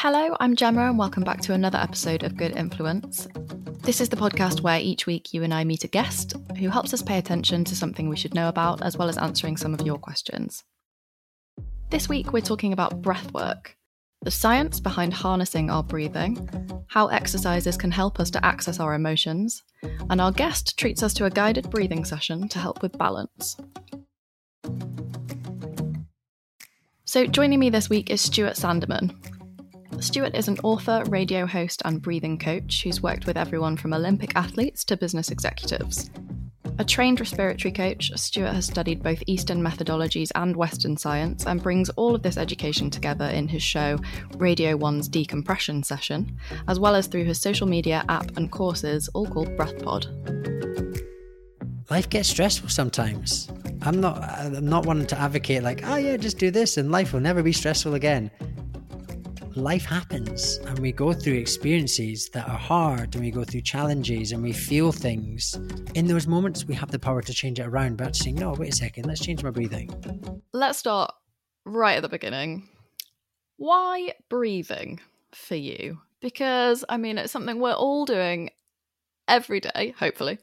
Hello, I'm Gemma, and welcome back to another episode of Good Influence. This is the podcast where each week you and I meet a guest who helps us pay attention to something we should know about, as well as answering some of your questions. This week, we're talking about breath work, the science behind harnessing our breathing, how exercises can help us to access our emotions, and our guest treats us to a guided breathing session to help with balance. So, joining me this week is Stuart Sandeman. Stuart is an author, radio host, and breathing coach who's worked with everyone from Olympic athletes to business executives. A trained respiratory coach, Stuart has studied both Eastern methodologies and Western science and brings all of this education together in his show, Radio One's Decompression Session, as well as through his social media app and courses, all called BreathPod. Life gets stressful sometimes. I'm not. I'm not wanting to advocate like, oh yeah, just do this and life will never be stressful again life happens and we go through experiences that are hard and we go through challenges and we feel things. In those moments, we have the power to change it around, but saying, no, wait a second, let's change my breathing. Let's start right at the beginning. Why breathing for you? Because, I mean, it's something we're all doing every day, hopefully.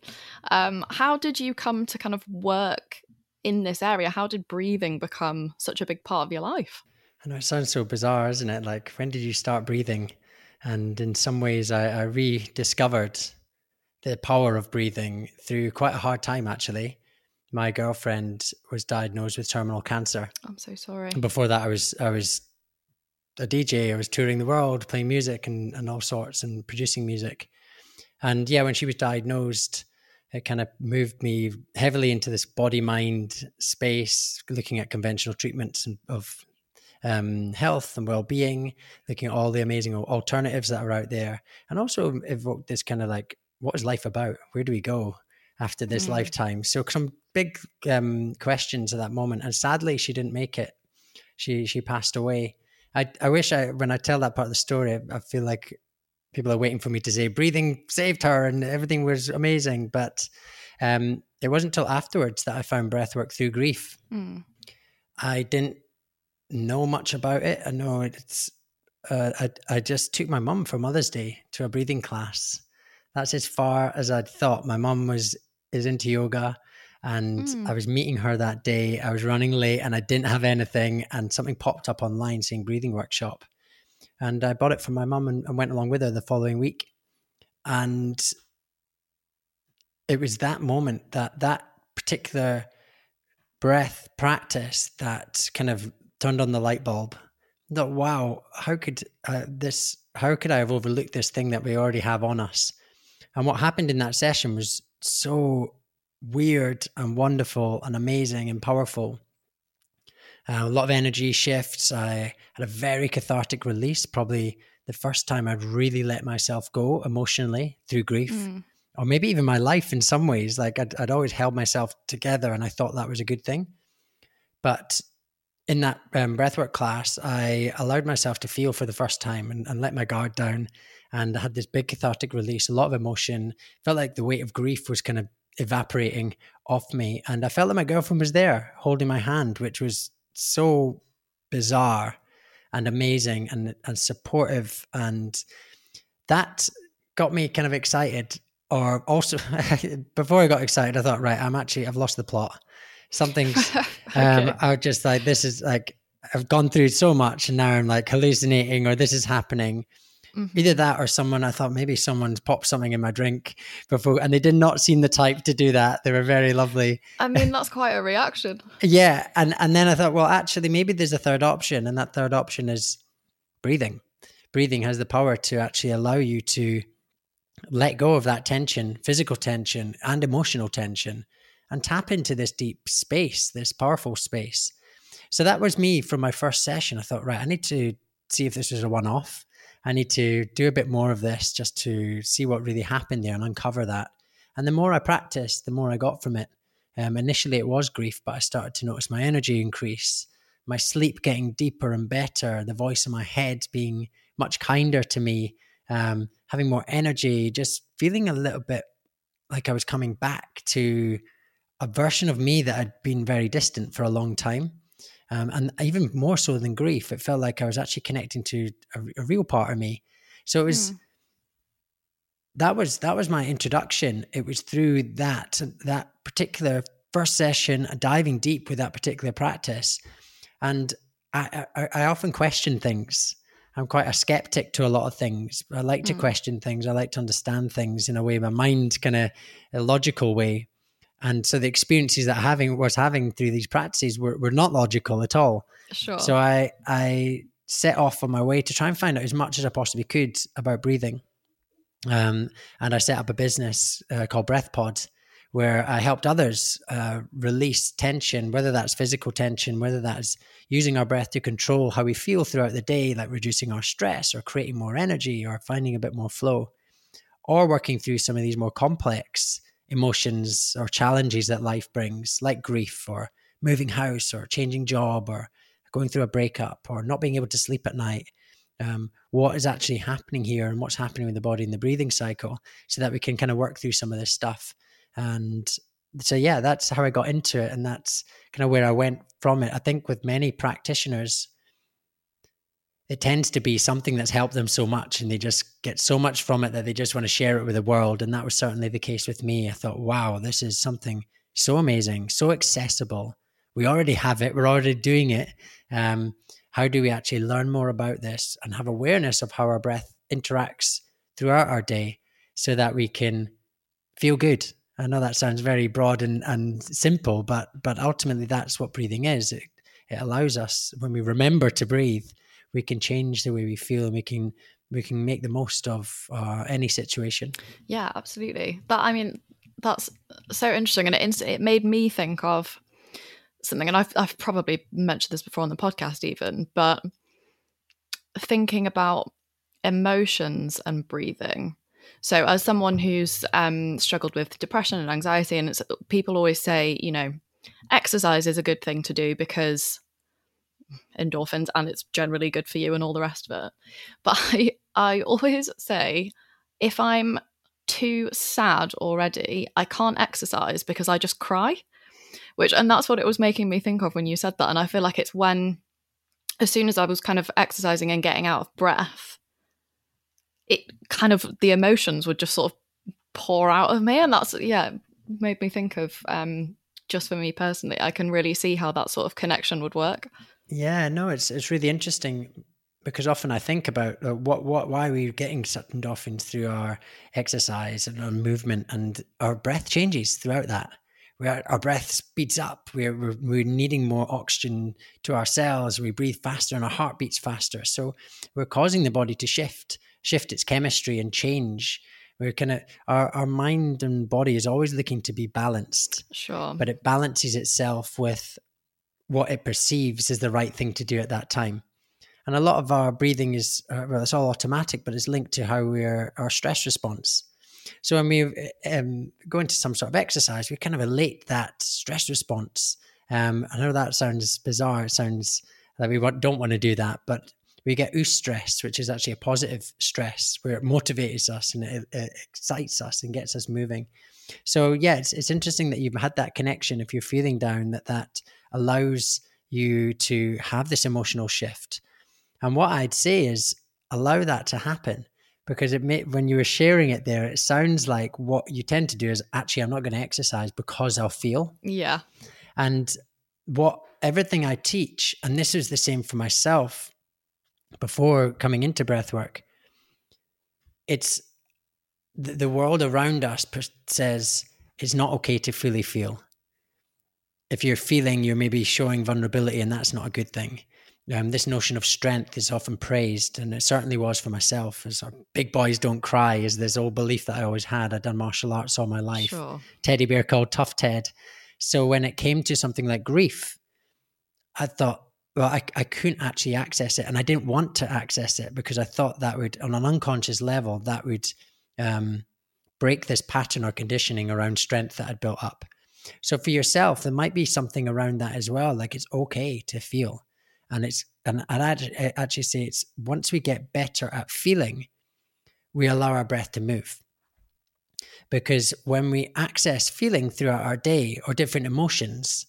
Um, how did you come to kind of work in this area? How did breathing become such a big part of your life? I know it sounds so bizarre, isn't it? Like, when did you start breathing? And in some ways, I, I rediscovered the power of breathing through quite a hard time, actually. My girlfriend was diagnosed with terminal cancer. I'm so sorry. before that, I was I was a DJ. I was touring the world, playing music and, and all sorts, and producing music. And yeah, when she was diagnosed, it kind of moved me heavily into this body mind space, looking at conventional treatments of um, health and well-being, looking at all the amazing alternatives that are out there, and also evoke this kind of like, what is life about? Where do we go after this mm. lifetime? So some big um, questions at that moment, and sadly, she didn't make it. She she passed away. I I wish I when I tell that part of the story, I feel like people are waiting for me to say breathing saved her and everything was amazing, but um, it wasn't until afterwards that I found breathwork through grief. Mm. I didn't know much about it. I know it's. Uh, I I just took my mum for Mother's Day to a breathing class. That's as far as I'd thought. My mum was is into yoga, and mm. I was meeting her that day. I was running late, and I didn't have anything. And something popped up online saying breathing workshop, and I bought it for my mum and, and went along with her the following week. And it was that moment that that particular breath practice that kind of turned on the light bulb. That wow, how could uh, this? How could I have overlooked this thing that we already have on us? And what happened in that session was so weird and wonderful and amazing and powerful. Uh, a lot of energy shifts. I had a very cathartic release, probably the first time I'd really let myself go emotionally through grief, mm. or maybe even my life in some ways. Like I'd, I'd always held myself together and I thought that was a good thing. But in that um, breathwork class, I allowed myself to feel for the first time and, and, let my guard down. And I had this big cathartic release, a lot of emotion. Felt like the weight of grief was kind of evaporating off me. And I felt that my girlfriend was there holding my hand, which was so bizarre and amazing and, and supportive. And that got me kind of excited. Or also, before I got excited, I thought, right, I'm actually, I've lost the plot something's okay. um i just like this is like i've gone through so much and now i'm like hallucinating or this is happening. Mm-hmm. either that or someone i thought maybe someone's popped something in my drink before and they did not seem the type to do that. They were very lovely. I mean that's quite a reaction. Yeah and and then i thought well actually maybe there's a third option and that third option is breathing. Breathing has the power to actually allow you to let go of that tension physical tension and emotional tension and tap into this deep space, this powerful space. So that was me from my first session. I thought, right, I need to see if this was a one off. I need to do a bit more of this just to see what really happened there and uncover that. And the more I practiced, the more I got from it. Um, initially, it was grief, but I started to notice my energy increase, my sleep getting deeper and better, the voice in my head being much kinder to me, um, having more energy, just feeling a little bit like I was coming back to a version of me that had been very distant for a long time. Um, and even more so than grief, it felt like I was actually connecting to a, a real part of me. So it was. Mm. That was that was my introduction. It was through that that particular first session, diving deep with that particular practice, and I, I, I often question things. I'm quite a skeptic to a lot of things. I like to mm. question things. I like to understand things in a way, my mind kind of a logical way. And so the experiences that I having was having through these practices were, were not logical at all. Sure. So I I set off on my way to try and find out as much as I possibly could about breathing. Um, and I set up a business uh, called BreathPod, where I helped others uh, release tension, whether that's physical tension, whether that's using our breath to control how we feel throughout the day, like reducing our stress or creating more energy or finding a bit more flow, or working through some of these more complex emotions or challenges that life brings, like grief or moving house or changing job or going through a breakup or not being able to sleep at night. Um, what is actually happening here and what's happening with the body and the breathing cycle so that we can kind of work through some of this stuff and so yeah that's how i got into it and that's kind of where i went from it i think with many practitioners it tends to be something that's helped them so much and they just get so much from it that they just want to share it with the world and that was certainly the case with me. I thought wow this is something so amazing so accessible. We already have it we're already doing it. Um, how do we actually learn more about this and have awareness of how our breath interacts throughout our day so that we can feel good? I know that sounds very broad and, and simple, but but ultimately that's what breathing is. It, it allows us when we remember to breathe, we can change the way we feel and we can we can make the most of uh, any situation. Yeah, absolutely. That I mean, that's so interesting, and it it made me think of something, and I've I've probably mentioned this before on the podcast, even, but thinking about emotions and breathing so, as someone who's um, struggled with depression and anxiety, and people always say, you know, exercise is a good thing to do because endorphins and it's generally good for you and all the rest of it. But I, I always say, if I'm too sad already, I can't exercise because I just cry. Which, and that's what it was making me think of when you said that. And I feel like it's when, as soon as I was kind of exercising and getting out of breath, it kind of the emotions would just sort of pour out of me and that's yeah made me think of um just for me personally i can really see how that sort of connection would work yeah no it's it's really interesting because often I think about uh, what what why we're getting such endorphins through our exercise and our movement, and our breath changes throughout that. Where our breath speeds up, we're, we're we're needing more oxygen to our cells. We breathe faster, and our heart beats faster. So we're causing the body to shift shift its chemistry and change. We're kind of our, our mind and body is always looking to be balanced. Sure. But it balances itself with what it perceives is the right thing to do at that time. And a lot of our breathing is uh, well, it's all automatic, but it's linked to how we're our stress response. So when we um, go into some sort of exercise, we kind of elate that stress response. Um, I know that sounds bizarre. It sounds that we don't want to do that, but we get eustress, which is actually a positive stress where it motivates us and it, it excites us and gets us moving. So yeah, it's it's interesting that you've had that connection. If you're feeling down, that that allows you to have this emotional shift. And what I'd say is allow that to happen because it may, when you were sharing it there, it sounds like what you tend to do is actually I'm not going to exercise because I'll feel. Yeah. And what everything I teach, and this is the same for myself, before coming into breath work, it's the, the world around us says it's not okay to fully feel. If you're feeling, you're maybe showing vulnerability, and that's not a good thing. Um, this notion of strength is often praised, and it certainly was for myself. As big boys don't cry, is this old belief that I always had. I'd done martial arts all my life. Sure. Teddy bear called Tough Ted. So when it came to something like grief, I thought, well, I, I couldn't actually access it and I didn't want to access it because I thought that would, on an unconscious level, that would um, break this pattern or conditioning around strength that I'd built up. So for yourself, there might be something around that as well. Like it's okay to feel. And it's, and I'd actually say it's once we get better at feeling, we allow our breath to move. Because when we access feeling throughout our day or different emotions,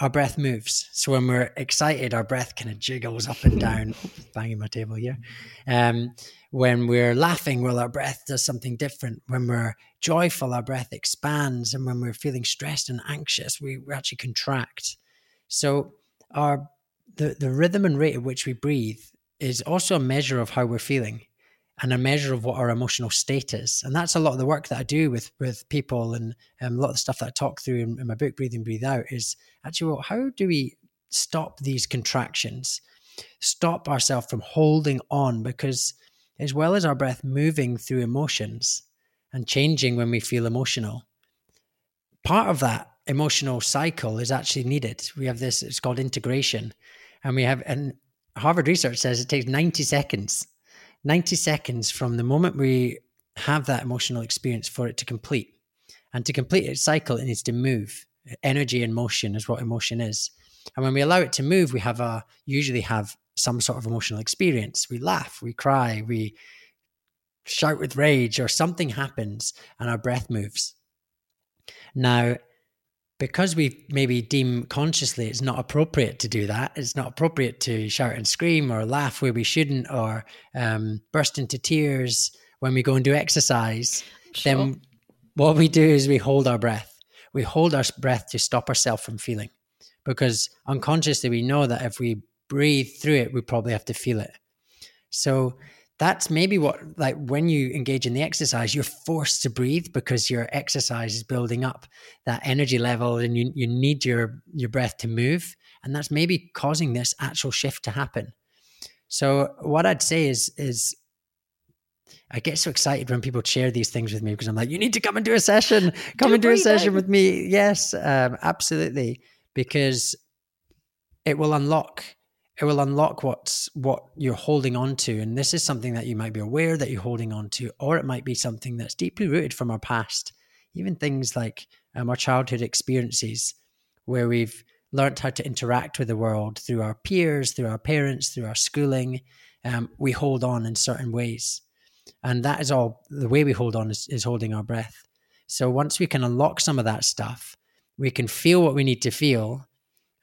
our breath moves. So when we're excited, our breath kind of jiggles up and down, banging my table here. Um, when we're laughing, well, our breath does something different. When we're joyful, our breath expands. And when we're feeling stressed and anxious, we, we actually contract. So our the, the rhythm and rate at which we breathe is also a measure of how we're feeling and a measure of what our emotional state is. And that's a lot of the work that I do with with people and um, a lot of the stuff that I talk through in, in my book, Breathe In, Breathe Out, is actually, well, how do we stop these contractions, stop ourselves from holding on? Because as well as our breath moving through emotions and changing when we feel emotional, part of that emotional cycle is actually needed. We have this, it's called integration. And we have, and Harvard research says it takes 90 seconds 90 seconds from the moment we have that emotional experience for it to complete. And to complete its cycle, it needs to move. Energy and motion is what emotion is. And when we allow it to move, we have a usually have some sort of emotional experience. We laugh, we cry, we shout with rage, or something happens and our breath moves. Now, because we maybe deem consciously it's not appropriate to do that, it's not appropriate to shout and scream or laugh where we shouldn't or um, burst into tears when we go and do exercise, sure. then what we do is we hold our breath. We hold our breath to stop ourselves from feeling because unconsciously we know that if we breathe through it, we probably have to feel it. So that's maybe what like when you engage in the exercise you're forced to breathe because your exercise is building up that energy level and you, you need your your breath to move and that's maybe causing this actual shift to happen so what i'd say is is I get so excited when people share these things with me because I'm like, you need to come and do a session. Come do and do a session with me. Yes, um, absolutely. Because it will unlock it will unlock what's what you're holding on to. And this is something that you might be aware that you're holding on to or it might be something that's deeply rooted from our past. Even things like um, our childhood experiences where we've learned how to interact with the world through our peers through our parents through our schooling um, we hold on in certain ways. And that is all the way we hold on is, is holding our breath. So once we can unlock some of that stuff we can feel what we need to feel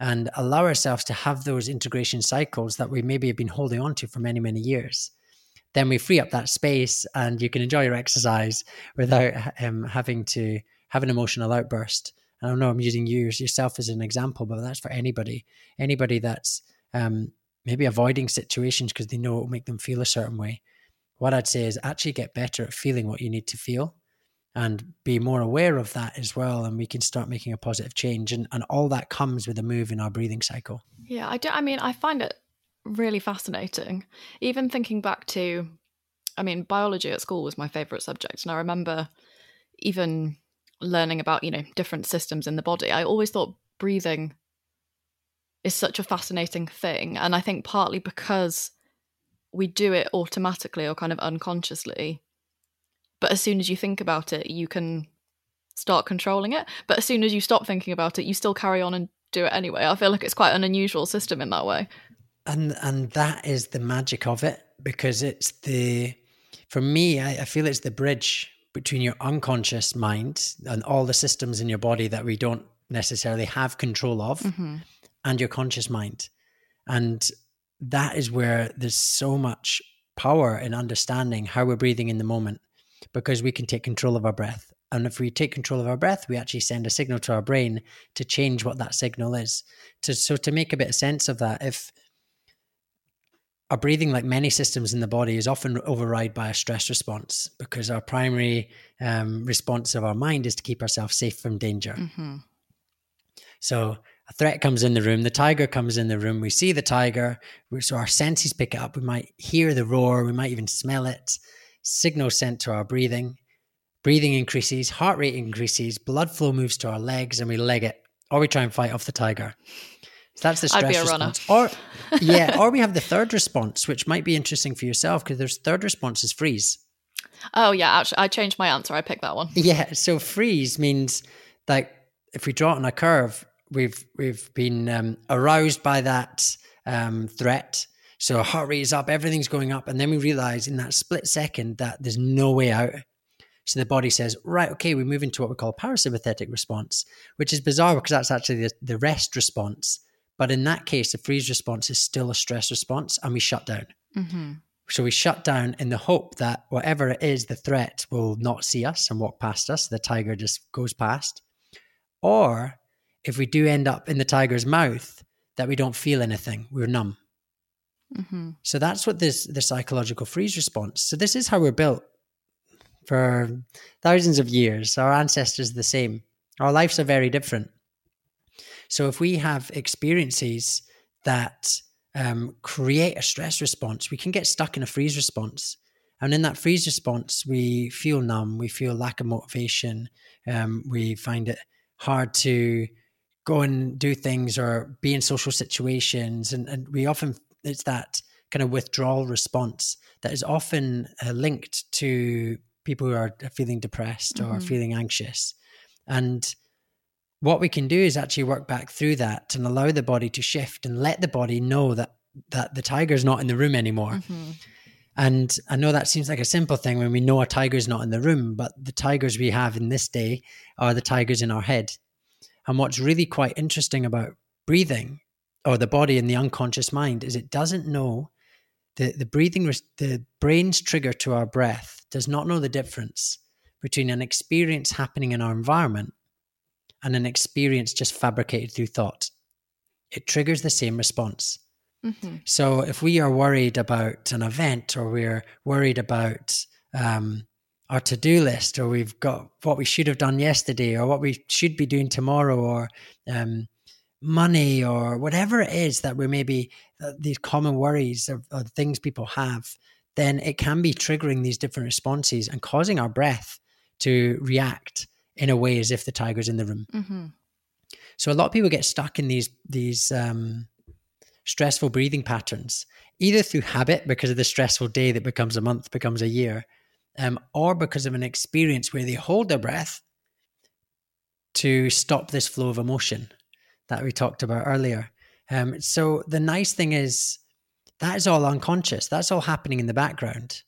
and allow ourselves to have those integration cycles that we maybe have been holding on to for many, many years. Then we free up that space and you can enjoy your exercise without um, having to have an emotional outburst. I don't know I'm using you yourself as an example, but that's for anybody. Anybody that's um, maybe avoiding situations because they know it will make them feel a certain way. What I'd say is actually get better at feeling what you need to feel and be more aware of that as well and we can start making a positive change and, and all that comes with a move in our breathing cycle. Yeah i do i mean i find it really fascinating. Even thinking back to i mean biology at school was my favorite subject and i remember even learning about you know different systems in the body. I always thought breathing is such a fascinating thing and i think partly because we do it automatically or kind of unconsciously but as soon as you think about it, you can start controlling it. But as soon as you stop thinking about it, you still carry on and do it anyway. I feel like it's quite an unusual system in that way. And and that is the magic of it because it's the for me, I, I feel it's the bridge between your unconscious mind and all the systems in your body that we don't necessarily have control of mm-hmm. and your conscious mind. And that is where there's so much power in understanding how we're breathing in the moment because we can take control of our breath. And if we take control of our breath, we actually send a signal to our brain to change what that signal is. To, so, to make a bit of sense of that, if our breathing, like many systems in the body, is often override by a stress response because our primary um, response of our mind is to keep ourselves safe from danger. Mm-hmm. So, a threat comes in the room, the tiger comes in the room, we see the tiger, so our senses pick it up. We might hear the roar, we might even smell it signal sent to our breathing. Breathing increases, heart rate increases, blood flow moves to our legs, and we leg it, or we try and fight off the tiger. So that's the stress I'd be a response. Runner. Or yeah, or we have the third response, which might be interesting for yourself because there's third response is freeze. Oh yeah, actually, I changed my answer. I picked that one. Yeah, so freeze means like if we draw it on a curve, we've we've been um, aroused by that um, threat, so our heart rate is up, everything's going up. And then we realize in that split second that there's no way out. So the body says, right, okay, we move into what we call parasympathetic response, which is bizarre because that's actually the, the rest response. But in that case, the freeze response is still a stress response and we shut down. Mm-hmm. So we shut down in the hope that whatever it is, the threat will not see us and walk past us. The tiger just goes past. Or if we do end up in the tiger's mouth, that we don't feel anything, we're numb. Mm-hmm. So that's what this the psychological freeze response. So this is how we're built for thousands of years. Our ancestors are the same. Our lives are very different. So if we have experiences that um, create a stress response, we can get stuck in a freeze response. And in that freeze response, we feel numb, we feel lack of motivation, um, we find it hard to go and do things or be in social situations. And, and we often, it's that kind of withdrawal response that is often uh, linked to people who are feeling depressed mm-hmm. or feeling anxious. And what we can do is actually work back through that and allow the body to shift and let the body know that that the tiger's not in the room anymore. Mm-hmm. And I know that seems like a simple thing when we know a tiger's not in the room, but the tigers we have in this day are the tigers in our head. And what's really quite interesting about breathing or the body and the unconscious mind is it doesn't know the, the breathing, the brain's trigger to our breath does not know the difference between an experience happening in our environment and an experience just fabricated through thought. It triggers the same response. Mm-hmm. So if we are worried about an event or we're worried about um, our to do list or we've got what we should have done yesterday or what we should be doing tomorrow or um, money or whatever it is that we maybe uh, these common worries or, or things people have, then it can be triggering these different responses and causing our breath to react in a way as if the tiger's in the room. Mm-hmm. So a lot of people get stuck in these these um, stressful breathing patterns, either through habit because of the stressful day that becomes a month, becomes a year, um, or because of an experience where they hold their breath to stop this flow of emotion that we talked about earlier. Um, so the nice thing is that is all unconscious. That's all happening in the background.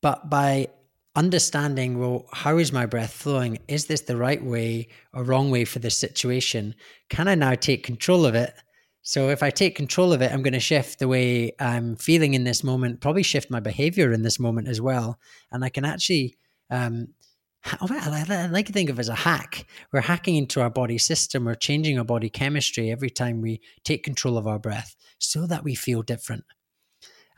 But by understanding, well, how is my breath flowing? Is this the right way or wrong way for this situation? Can I now take control of it so if I take control of it, I'm going to shift the way I'm feeling in this moment, probably shift my behavior in this moment as well. And I can actually, um, I like to think of it as a hack. We're hacking into our body system. We're changing our body chemistry every time we take control of our breath so that we feel different.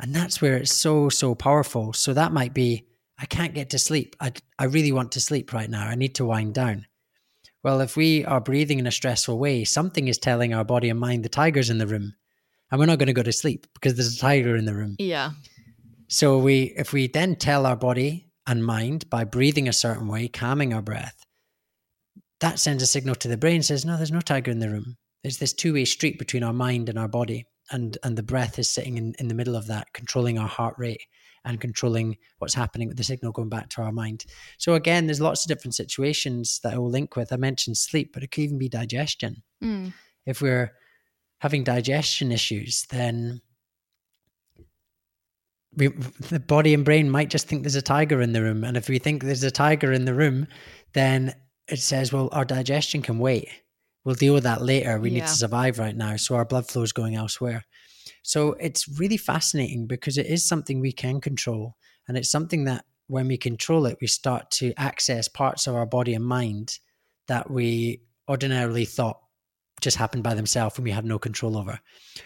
And that's where it's so, so powerful. So that might be, I can't get to sleep. I, I really want to sleep right now. I need to wind down. Well, if we are breathing in a stressful way, something is telling our body and mind the tiger's in the room. And we're not going to go to sleep because there's a tiger in the room. Yeah. So we if we then tell our body and mind by breathing a certain way, calming our breath, that sends a signal to the brain says, No, there's no tiger in the room. There's this two-way street between our mind and our body. And and the breath is sitting in, in the middle of that, controlling our heart rate and controlling what's happening with the signal going back to our mind. So again, there's lots of different situations that I will link with. I mentioned sleep, but it could even be digestion. Mm. If we're having digestion issues, then we, the body and brain might just think there's a tiger in the room. And if we think there's a tiger in the room, then it says, well, our digestion can wait. We'll deal with that later. We yeah. need to survive right now. So our blood flow is going elsewhere. So it's really fascinating because it is something we can control. And it's something that when we control it, we start to access parts of our body and mind that we ordinarily thought just happened by themselves and we had no control over.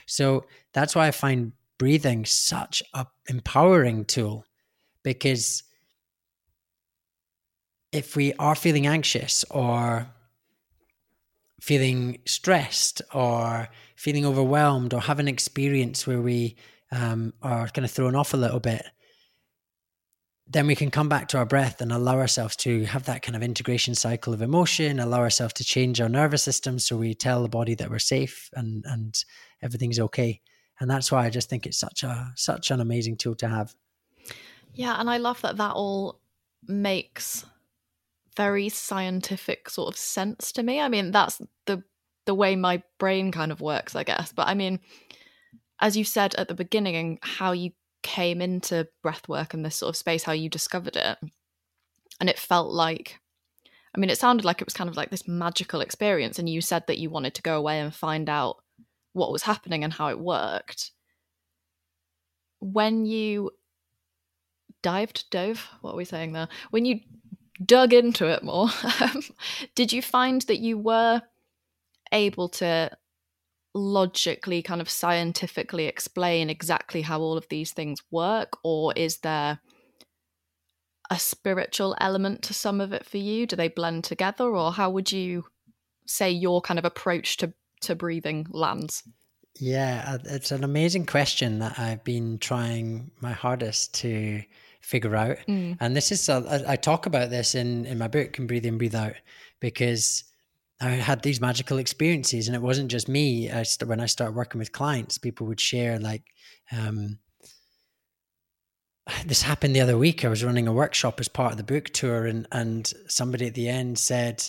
So that's why I find breathing such a empowering tool because if we are feeling anxious or feeling stressed or feeling overwhelmed or have an experience where we um, are kind of thrown off a little bit, then we can come back to our breath and allow ourselves to have that kind of integration cycle of emotion, allow ourselves to change our nervous system so we tell the body that we're safe and and everything's okay. And that's why I just think it's such a such an amazing tool to have. Yeah, and I love that that all makes very scientific sort of sense to me. I mean, that's the the way my brain kind of works, I guess. But I mean, as you said at the beginning, and how you came into breath work and this sort of space, how you discovered it. and it felt like I mean, it sounded like it was kind of like this magical experience, and you said that you wanted to go away and find out what was happening and how it worked. When you dived, dove, what are we saying there? When you dug into it more, um, did you find that you were able to logically, kind of scientifically explain exactly how all of these things work, or is there a spiritual element to some of it for you? Do they blend together, or how would you say your kind of approach to to breathing lands? Yeah, uh, it's an amazing question that I've been trying my hardest to figure out. Mm. And this is, a, I talk about this in, in my book, in Breathe In, Breathe Out, because I had these magical experiences. And it wasn't just me. I st- when I started working with clients, people would share, like, um, this happened the other week. I was running a workshop as part of the book tour, and and somebody at the end said,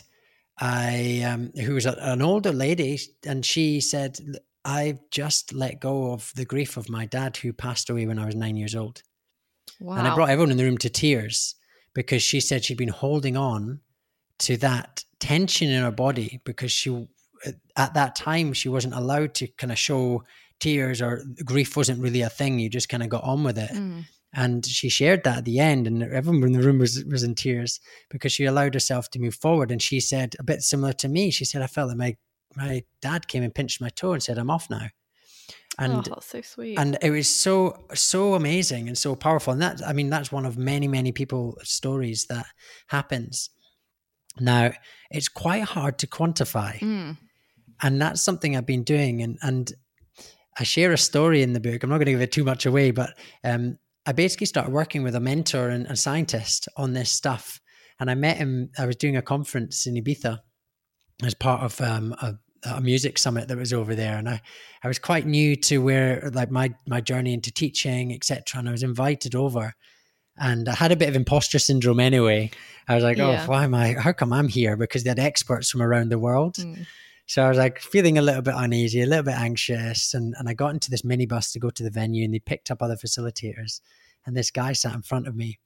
"I um, who was a, an older lady, and she said, I've just let go of the grief of my dad who passed away when I was nine years old." Wow. And I brought everyone in the room to tears because she said she'd been holding on to that tension in her body because she at that time she wasn't allowed to kind of show tears or grief wasn't really a thing. You just kind of got on with it. Mm. And she shared that at the end, and everyone in the room was, was in tears because she allowed herself to move forward. And she said, a bit similar to me, she said, I felt that my, my dad came and pinched my toe and said, I'm off now. And, oh, that's so sweet. And it was so, so amazing and so powerful. And that, I mean, that's one of many, many people stories that happens. Now, it's quite hard to quantify. Mm. And that's something I've been doing. And, and I share a story in the book. I'm not going to give it too much away, but um, I basically started working with a mentor and a scientist on this stuff. And I met him, I was doing a conference in Ibiza as part of um, a, a, music summit that was over there. And I, I was quite new to where, like, my, my journey into teaching, etc. And I was invited over. And I had a bit of imposter syndrome anyway. I was like, oh, yeah. oh, why am I, how come I'm here? Because they had experts from around the world. Mm. So I was like feeling a little bit uneasy, a little bit anxious. And, and I got into this minibus to go to the venue and they picked up other facilitators. And this guy sat in front of me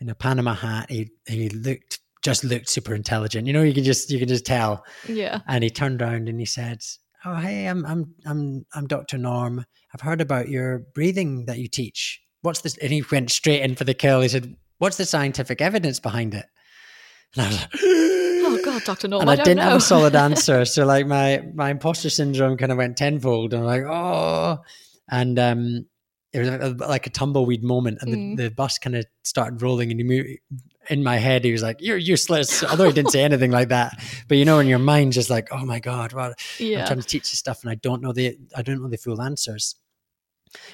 in a Panama hat. He, he looked, just looked super intelligent. You know, you can just, you can just tell. Yeah. And he turned around and he said, Oh, hey, I'm, I'm, I'm, I'm Dr. Norm. I've heard about your breathing that you teach. What's this? And he went straight in for the kill. He said, What's the scientific evidence behind it? And I was like, "Oh God, Dr. Norm, and I, I didn't know. have a solid answer. so like my my imposter syndrome kind of went tenfold. And I'm like, oh, and um, it was a, like a tumbleweed moment, and mm. the, the bus kind of started rolling, and he moved. In my head, he was like, "You're useless." Although he didn't say anything like that, but you know, in your mind, just like, "Oh my god, well, yeah. I'm trying to teach you stuff, and I don't know the I don't know the full answers."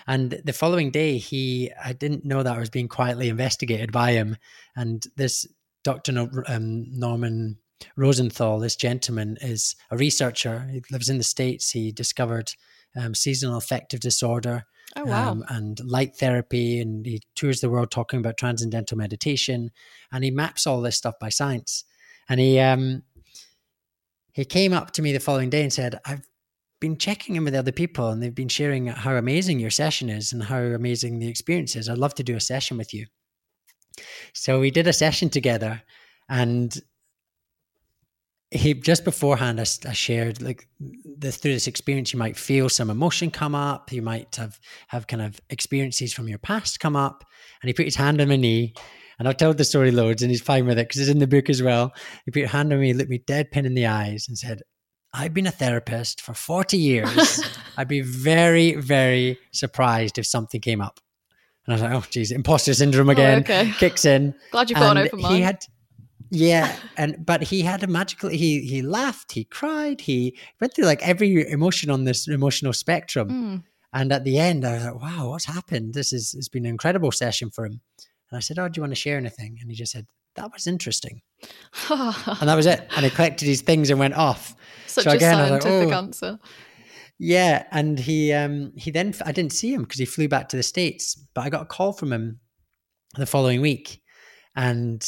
And the following day, he I didn't know that I was being quietly investigated by him, and this Dr. um, Norman Rosenthal, this gentleman, is a researcher. He lives in the States. He discovered um, seasonal affective disorder oh, wow. um, and light therapy. And he tours the world talking about transcendental meditation. And he maps all this stuff by science. And he, um, he came up to me the following day and said, I've been checking in with other people and they've been sharing how amazing your session is and how amazing the experience is. I'd love to do a session with you. So we did a session together and he just beforehand I, I, shared like the, through this experience you might feel some emotion come up. You might have have kind of experiences from your past come up. And he put his hand on my knee. And I've told the story loads and he's fine with it because it's in the book as well. He put a hand on me looked me dead pin in the eyes and said I've been a therapist for 40 years. I'd be very very surprised if something came up. And I was like oh geez imposter syndrome oh, again. oh, okay. kicks in. Glad you've got an open mind he had yeah and but he had a magical he he laughed he cried he went through like every emotion on this emotional spectrum. Mm. and at the end i was like wow what's happened? This is it's been an incredible session for him. And i said oh do you want to share anything? And he just said that was interesting. And that was it. And he collected his things and went off. Such so again, a scientific like, oh. answer. Yeah and he um he then i didn't see him because he flew back to the states but i got a call from him the following week. And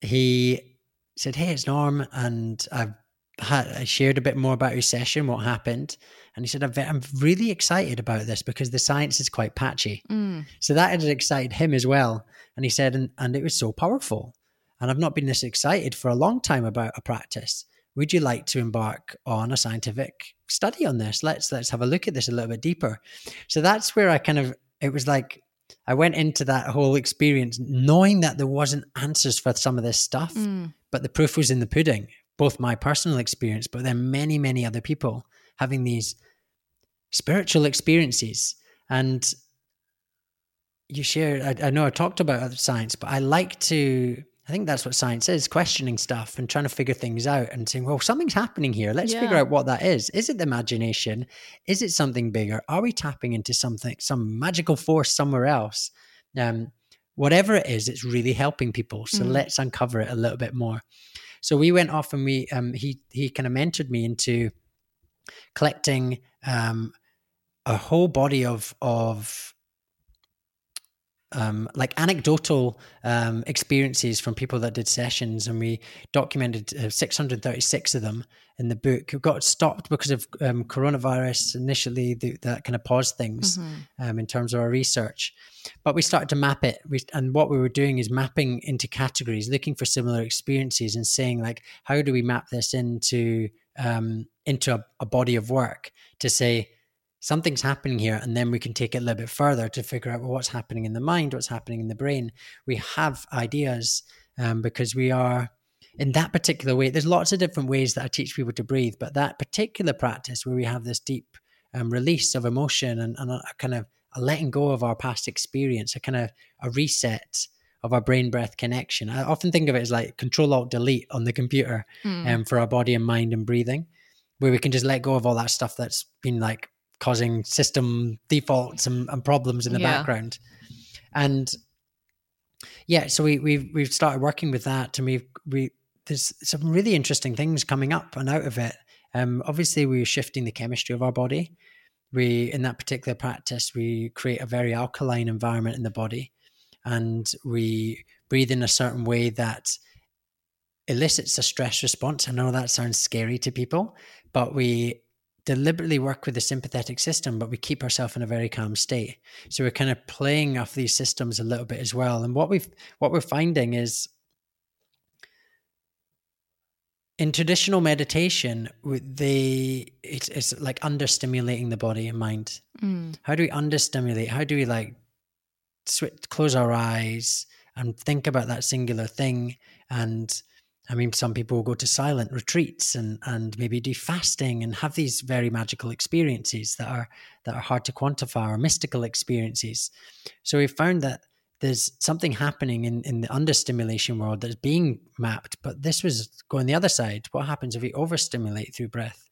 he said, Hey, it's Norm. And I've had, I shared a bit more about his session, what happened. And he said, I'm really excited about this because the science is quite patchy. Mm. So that had excited him as well. And he said, and, and it was so powerful. and I've not been this excited for a long time about a practice. Would you like to embark on a scientific study on this? Let's let's have a look at this a little bit deeper. So that's where I kind of it was like I went into that whole experience knowing that there wasn't answers for some of this stuff, mm. but the proof was in the pudding. Both my personal experience, but then many many other people having these spiritual experiences and you share I, I, know i talked about other science but i like to i think that's what science is questioning stuff and trying to figure things out and saying well something's happening here. Let's yeah. figure out what that is. Is it the imagination? Is it something bigger? Are we tapping into something some magical force somewhere else? Um, whatever it is it's really helping people. So mm. let's uncover it a little bit more. So we went off and we um, he he kind of mentored me into collecting um, a whole body of of um, like anecdotal um, experiences from people that did sessions, and we documented uh, 636 of them in the book. We got stopped because of um, coronavirus initially, the, that kind of paused things mm-hmm. Um, in terms of our research. But we started to map it, we, and what we were doing is mapping into categories, looking for similar experiences, and saying like, how do we map this into um, into a, a body of work to say something's happening here and then we can take it a little bit further to figure out well, what's happening in the mind what's happening in the brain we have ideas um, because we are in that particular way there's lots of different ways that i teach people to breathe but that particular practice where we have this deep um, release of emotion and, and a, a, kind of a letting go of our past experience a kind of a reset of our brain breath connection i often think of it as like control alt delete on the computer mm. um, for our body and mind and breathing where we can just let go of all that stuff that's been like causing system defaults and, and problems in the yeah. background. And yeah, so we we've we've started working with that, and we've we there's some really interesting things coming up and out of it. Um, obviously, we're shifting the chemistry of our body. We in that particular practice, we create a very alkaline environment in the body, and we breathe in a certain way that elicits a stress response. I know that sounds scary to people, but we deliberately work with the sympathetic system, but we keep ourselves in a very calm state. So we're kind of playing off these systems a little bit as well. And what we've what we're finding is in traditional meditation, they it's, it's like understimulating the body and mind. Mm. How do we understimulate? How do we like switch, close our eyes and think about that singular thing and I mean, some people will go to silent retreats and and maybe do fasting and have these very magical experiences that are that are hard to quantify or mystical experiences. So we found that there's something happening in, in the understimulation world that's being mapped, but this was going the other side. What happens if we overstimulate through breath?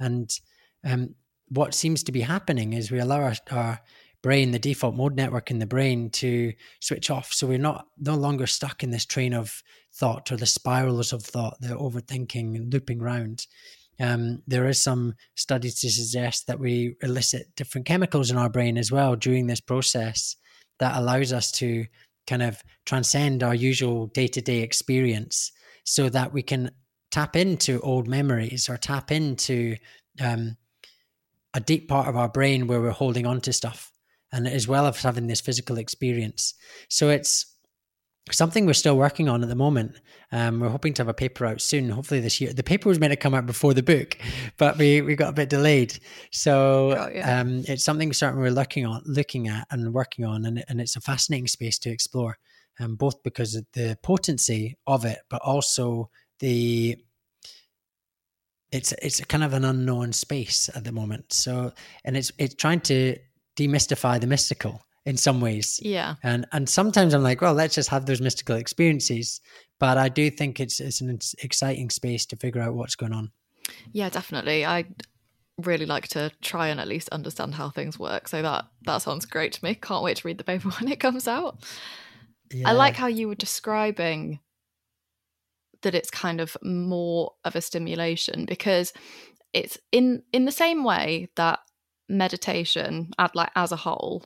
And um, what seems to be happening is we allow our, our brain, the default mode network in the brain, to switch off. So we're not no longer stuck in this train of thought or the spirals of thought, the overthinking and looping round. Um, there is some studies to suggest that we elicit different chemicals in our brain as well during this process that allows us to kind of transcend our usual day-to-day experience so that we can tap into old memories or tap into um, a deep part of our brain where we're holding on to stuff and as well as having this physical experience. So it's something we're still working on at the moment. Um, we're hoping to have a paper out soon, hopefully this year. The paper was meant to come out before the book, but we, we got a bit delayed. So oh, yeah. um, it's something certainly we're looking on, looking at and working on, and, and it's a fascinating space to explore, um, both because of the potency of it, but also the it's it's kind of an unknown space at the moment. So and it's it's trying to demystify the mystical in some ways. Yeah. And and sometimes I'm like, well, let's just have those mystical experiences. But I do think it's it's an exciting space to figure out what's going on. Yeah, definitely. I really like to try and at least understand how things work. So that that sounds great to me. Can't wait to read the paper when it comes out. Yeah. I like how you were describing that it's kind of more of a stimulation because it's in in the same way that meditation at like as a whole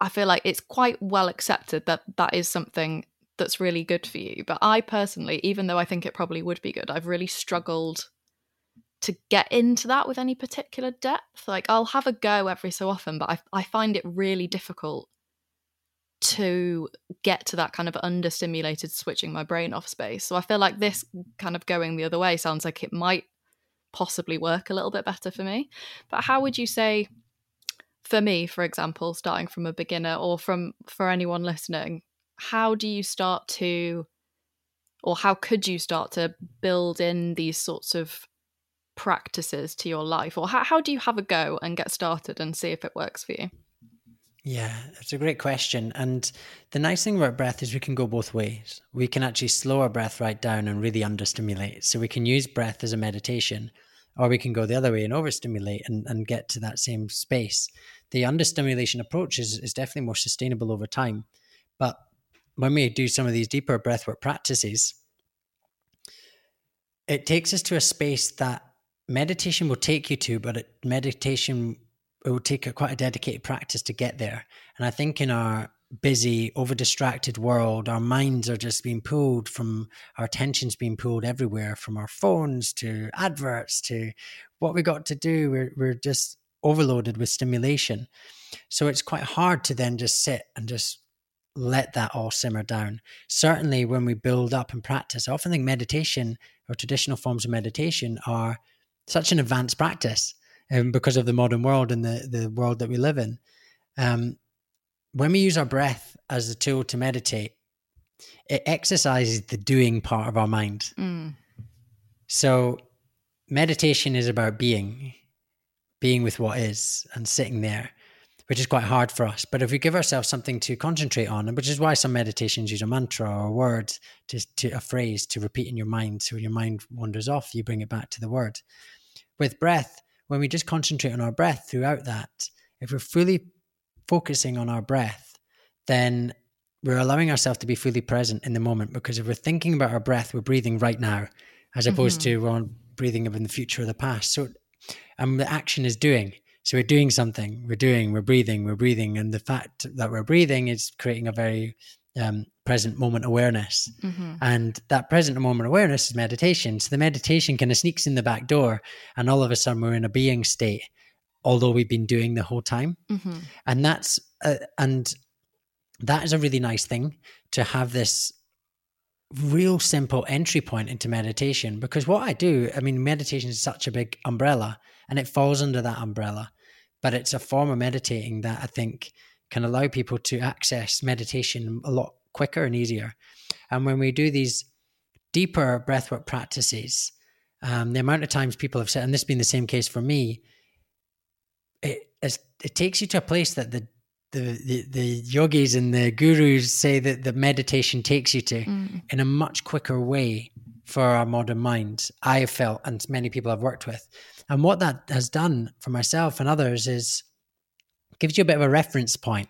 i feel like it's quite well accepted that that is something that's really good for you but i personally even though i think it probably would be good i've really struggled to get into that with any particular depth like i'll have a go every so often but i, I find it really difficult to get to that kind of understimulated switching my brain off space. So I feel like this kind of going the other way sounds like it might possibly work a little bit better for me. But how would you say for me, for example, starting from a beginner or from for anyone listening, how do you start to or how could you start to build in these sorts of practices to your life? Or how, how do you have a go and get started and see if it works for you? Yeah it's a great question. And the nice thing about breath is we can go both ways. We can actually slow our breath right down and really understimulate. So we can use breath as a meditation or we can go the other way and overstimulate and, and get to that same space the understimulation approach is, is definitely more sustainable over time but when we do some of these deeper breathwork practices it takes us to a space that meditation will take you to, but it, meditation it will take a, quite a dedicated practice to get there. And I think in our busy, over distracted world, our minds are just being pulled from our attention's being pulled everywhere, from our phones to adverts to what we got to do. We're we're just overloaded with stimulation. So it's quite hard to then just sit and just let that all simmer down. Certainly when we build up and practice, I often think meditation or traditional forms of meditation are such an advanced practice um, because of the modern world and the, the world that we live in. Um, when we use our breath as a tool to meditate, it exercises the doing part of our mind. Mm. So, meditation is about being, being with what is and sitting there, which is quite hard for us. But if we give ourselves something to concentrate on, which is why some meditations use a mantra or a word, to, to a phrase to repeat in your mind. So when your mind wanders off, you bring it back to the word with breath, when we just concentrate on our breath throughout that, if we're fully focusing on our breath, then we're allowing ourselves to be fully present in the moment because if we're thinking about our breath, we're breathing right now, as opposed mm-hmm. to we're breathing in the future or the past. So, and the action is doing. So we're doing something, we're doing, we're breathing, we're breathing. And the fact that we're breathing is creating a very um, present moment awareness. Mm-hmm. And that present moment awareness is meditation. So the meditation kind of sneaks in the back door, and all of a sudden we're in a being state, although we've been doing the whole time. Mm-hmm. And that's, uh, and that is a really nice thing to have this real simple entry point into meditation because what I do, I mean, meditation is such a big umbrella and it falls under that umbrella, but it's a form of meditating that I think can allow people to access meditation a lot quicker and easier. And when we do these deeper breathwork practices, um, the amount of times people have said, and this has been the same case for me, it it takes you to a place that the the, the, the yogis and the gurus say that the meditation takes you to mm. in a much quicker way for our modern minds. I have felt, and many people I've worked with, and what that has done for myself and others is gives you a bit of a reference point.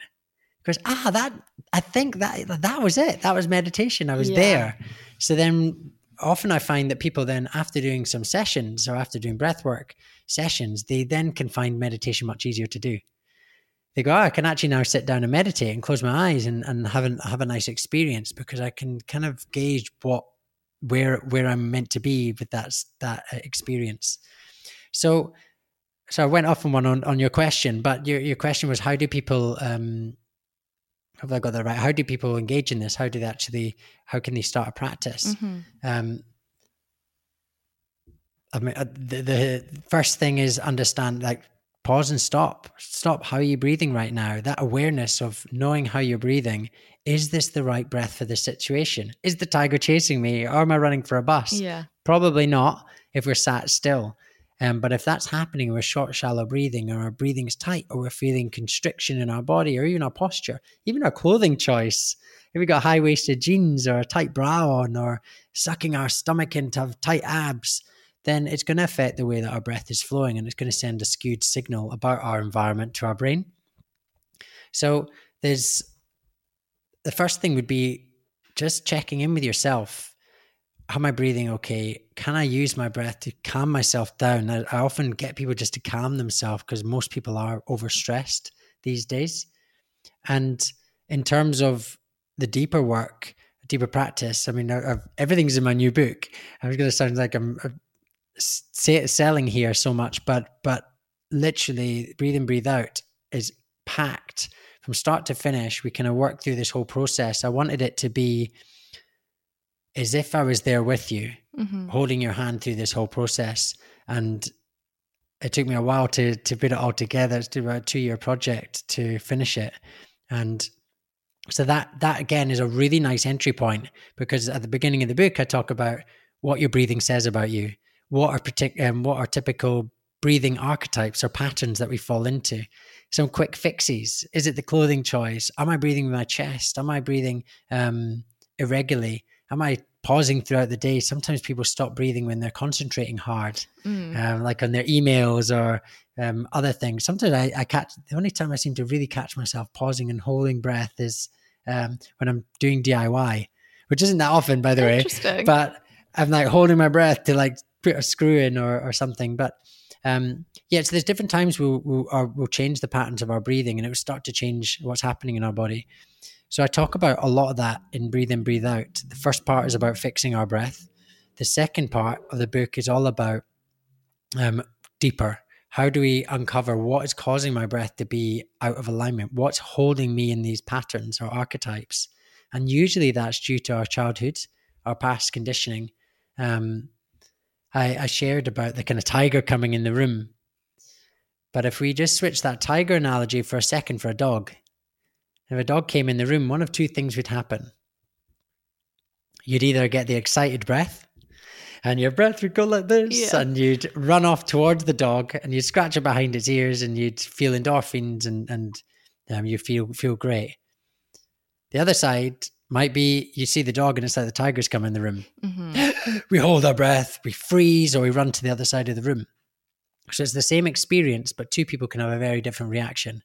Because ah, that I think that that was it. That was meditation. I was yeah. there. So then often I find that people then after doing some sessions or after doing breath work sessions, they then can find meditation much easier to do. They go, oh, I can actually now sit down and meditate and close my eyes and, and have, a, have a nice experience because I can kind of gauge what where where I'm meant to be with that that uh, experience. So so I went off on one on, on your question, but your your question was how do people um have I got that right? How do people engage in this? How do they actually how can they start a practice? Mm-hmm. Um I mean uh, the, the first thing is understand like pause and stop. Stop. How are you breathing right now? That awareness of knowing how you're breathing. Is this the right breath for this situation? Is the tiger chasing me or am I running for a bus? Yeah. Probably not if we're sat still. Um, but if that's happening, we're short, shallow breathing, or our breathing is tight, or we're feeling constriction in our body, or even our posture, even our clothing choice. If we've got high waisted jeans or a tight bra on, or sucking our stomach in to have tight abs, then it's going to affect the way that our breath is flowing, and it's going to send a skewed signal about our environment to our brain. So there's the first thing would be just checking in with yourself am I breathing okay? Can I use my breath to calm myself down? I, often get people just to calm themselves because most people are overstressed these days. And in terms of the deeper work, deeper practice, I mean, I, everything's in my new book. I was going to sound like I'm, uh, I'm selling here so much, but but literally, breathe in, breathe out is packed from start to finish, we kind of work through this whole process. I wanted it to be as if I was there with you, mm-hmm. holding your hand through this whole process. And it took me a while to to put it all together. It's about a two year project to finish it. And so that that again is a really nice entry point because at the beginning of the book I talk about what your breathing says about you, what are partic- um, what are typical breathing archetypes or patterns that we fall into. Some quick fixes. Is it the clothing choice? Am I breathing with my chest? Am I breathing um, irregularly? Am I pausing throughout the day? Sometimes people stop breathing when they're concentrating hard, mm. um, like on their emails or um, other things. Sometimes I, I, catch the only time I seem to really catch myself pausing and holding breath is um, when I'm doing DIY, which isn't that often, by the way. But I'm like holding my breath to like put a screw in or, or something. But um, yeah, so there's different times we'll, we'll, we'll change the patterns of our breathing and it will start to change what's happening in our body. So I talk about a lot of that in Breathe In, Breathe Out. The first part is about fixing our breath. The second part of the book is all about um, deeper. How do we uncover what is causing my breath to be out of alignment? What's holding me in these patterns or archetypes? And usually that's due to our childhood, our past conditioning. Um, I, I shared about the kind of tiger coming in the room. But if we just switch that tiger analogy for a second for a dog, if a dog came in the room, one of two things would happen. You'd either get the excited breath, and your breath would go like this, yeah. and you'd run off towards the dog, and you'd scratch it behind its ears, and you'd feel endorphins, and and um, you feel feel great. The other side might be you see the dog and it's like the tigers come in the room. Mm-hmm. we hold our breath, we freeze, or we run to the other side of the room. So it's the same experience, but two people can have a very different reaction.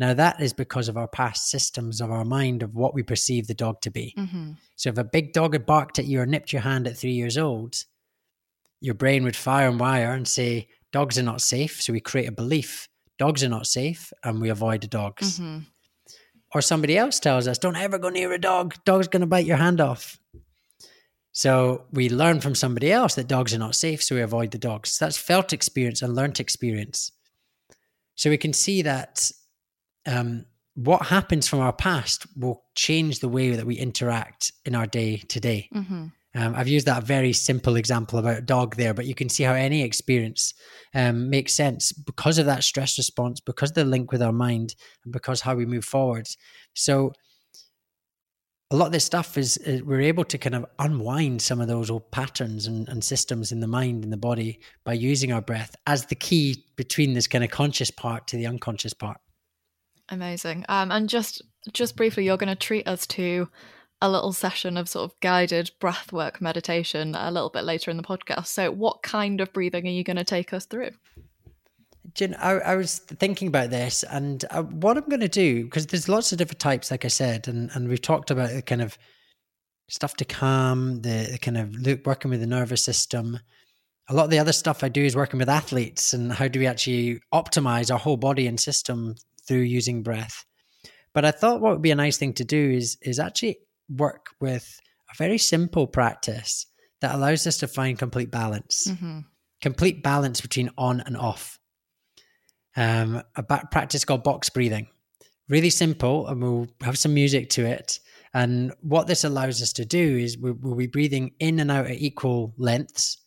Now, that is because of our past systems of our mind of what we perceive the dog to be. Mm-hmm. So, if a big dog had barked at you or nipped your hand at three years old, your brain would fire and wire and say, Dogs are not safe. So, we create a belief dogs are not safe and we avoid the dogs. Mm-hmm or somebody else tells us, don't ever go near a dog, dog's going to bite your hand off. So we learn from somebody else that dogs are not safe, so we avoid the dogs. That's felt experience and learnt experience. So we can see that um, what happens from our past will change the way that we interact in our day to day. Mm-hmm. Um, I've used that very simple example about a dog there, but you can see how any experience um, makes sense because of that stress response, because of the link with our mind, and because how we move forward. So, a lot of this stuff is, is, we're able to kind of unwind some of those old patterns and, and systems in the mind and the body by using our breath as the key between this kind of conscious part to the unconscious part. Amazing. Um, and just just briefly, you're going to treat us to a little session of sort of guided breathwork meditation a little bit later in the podcast. So, what kind of breathing are you going to take us through? Jen, I, I was thinking about this, and uh, what I'm going to do because there's lots of different types, like I said, and and we've talked about the kind of stuff to calm, the, the kind of look, working with the nervous system. A lot of the other stuff I do is working with athletes and how do we actually optimize our whole body and system through using breath. But I thought what would be a nice thing to do is is actually work with a very simple practice that allows us to find complete balance, mm-hmm. complete balance between on and off. Um, a practice called box breathing, really simple, and we'll have some music to it. And what this allows us to do is we'll, we'll be breathing in and out at equal lengths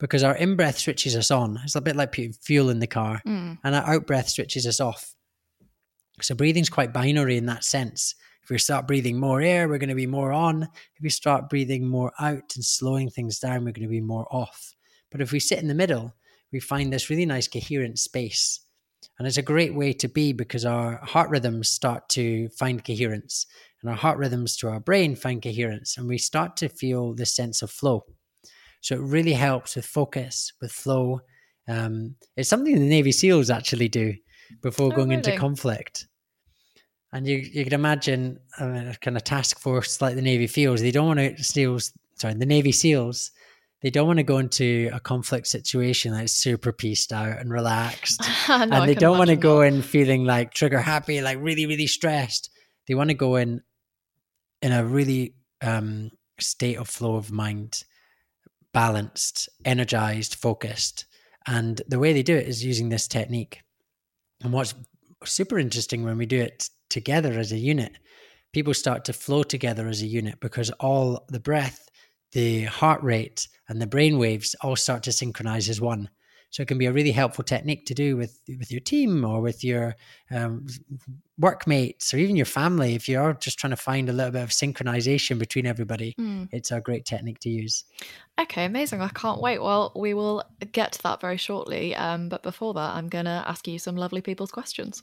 because our in breath switches us on. It's a bit like putting fuel in the car, mm. and our out breath switches us off. So breathing's quite binary in that sense. If we start breathing more air, we're going to be more on. If we start breathing more out and slowing things down, we're going to be more off. But if we sit in the middle, we find this really nice coherent space. And it's a great way to be because our heart rhythms start to find coherence and our heart rhythms to our brain find coherence and we start to feel this sense of flow. So it really helps with focus, with flow. Um, it's something the Navy SEALs actually do before oh, going really? into conflict. And you you can imagine a kind of task force like the Navy feels They don't want to SEALs. Sorry, the Navy SEALs. They don't want to go into a conflict situation that's super pieced out and relaxed, no, and they don't want to go in feeling like trigger happy, like really really stressed. They want to go in in a really um, state of flow of mind, balanced, energized, focused. And the way they do it is using this technique. And what's super interesting when we do it together as a unit. People start to flow together as a unit because all the breath, the heart rate, and the brain waves all start to synchronize as one. So it can be a really helpful technique to do with with your team or with your um, workmates or even your family. If you're just trying to find a little bit of synchronization between everybody, mm. it's a great technique to use. Okay, amazing. I can't wait. Well, we will get to that very shortly. Um, but before that, I'm going to ask you some lovely people's questions.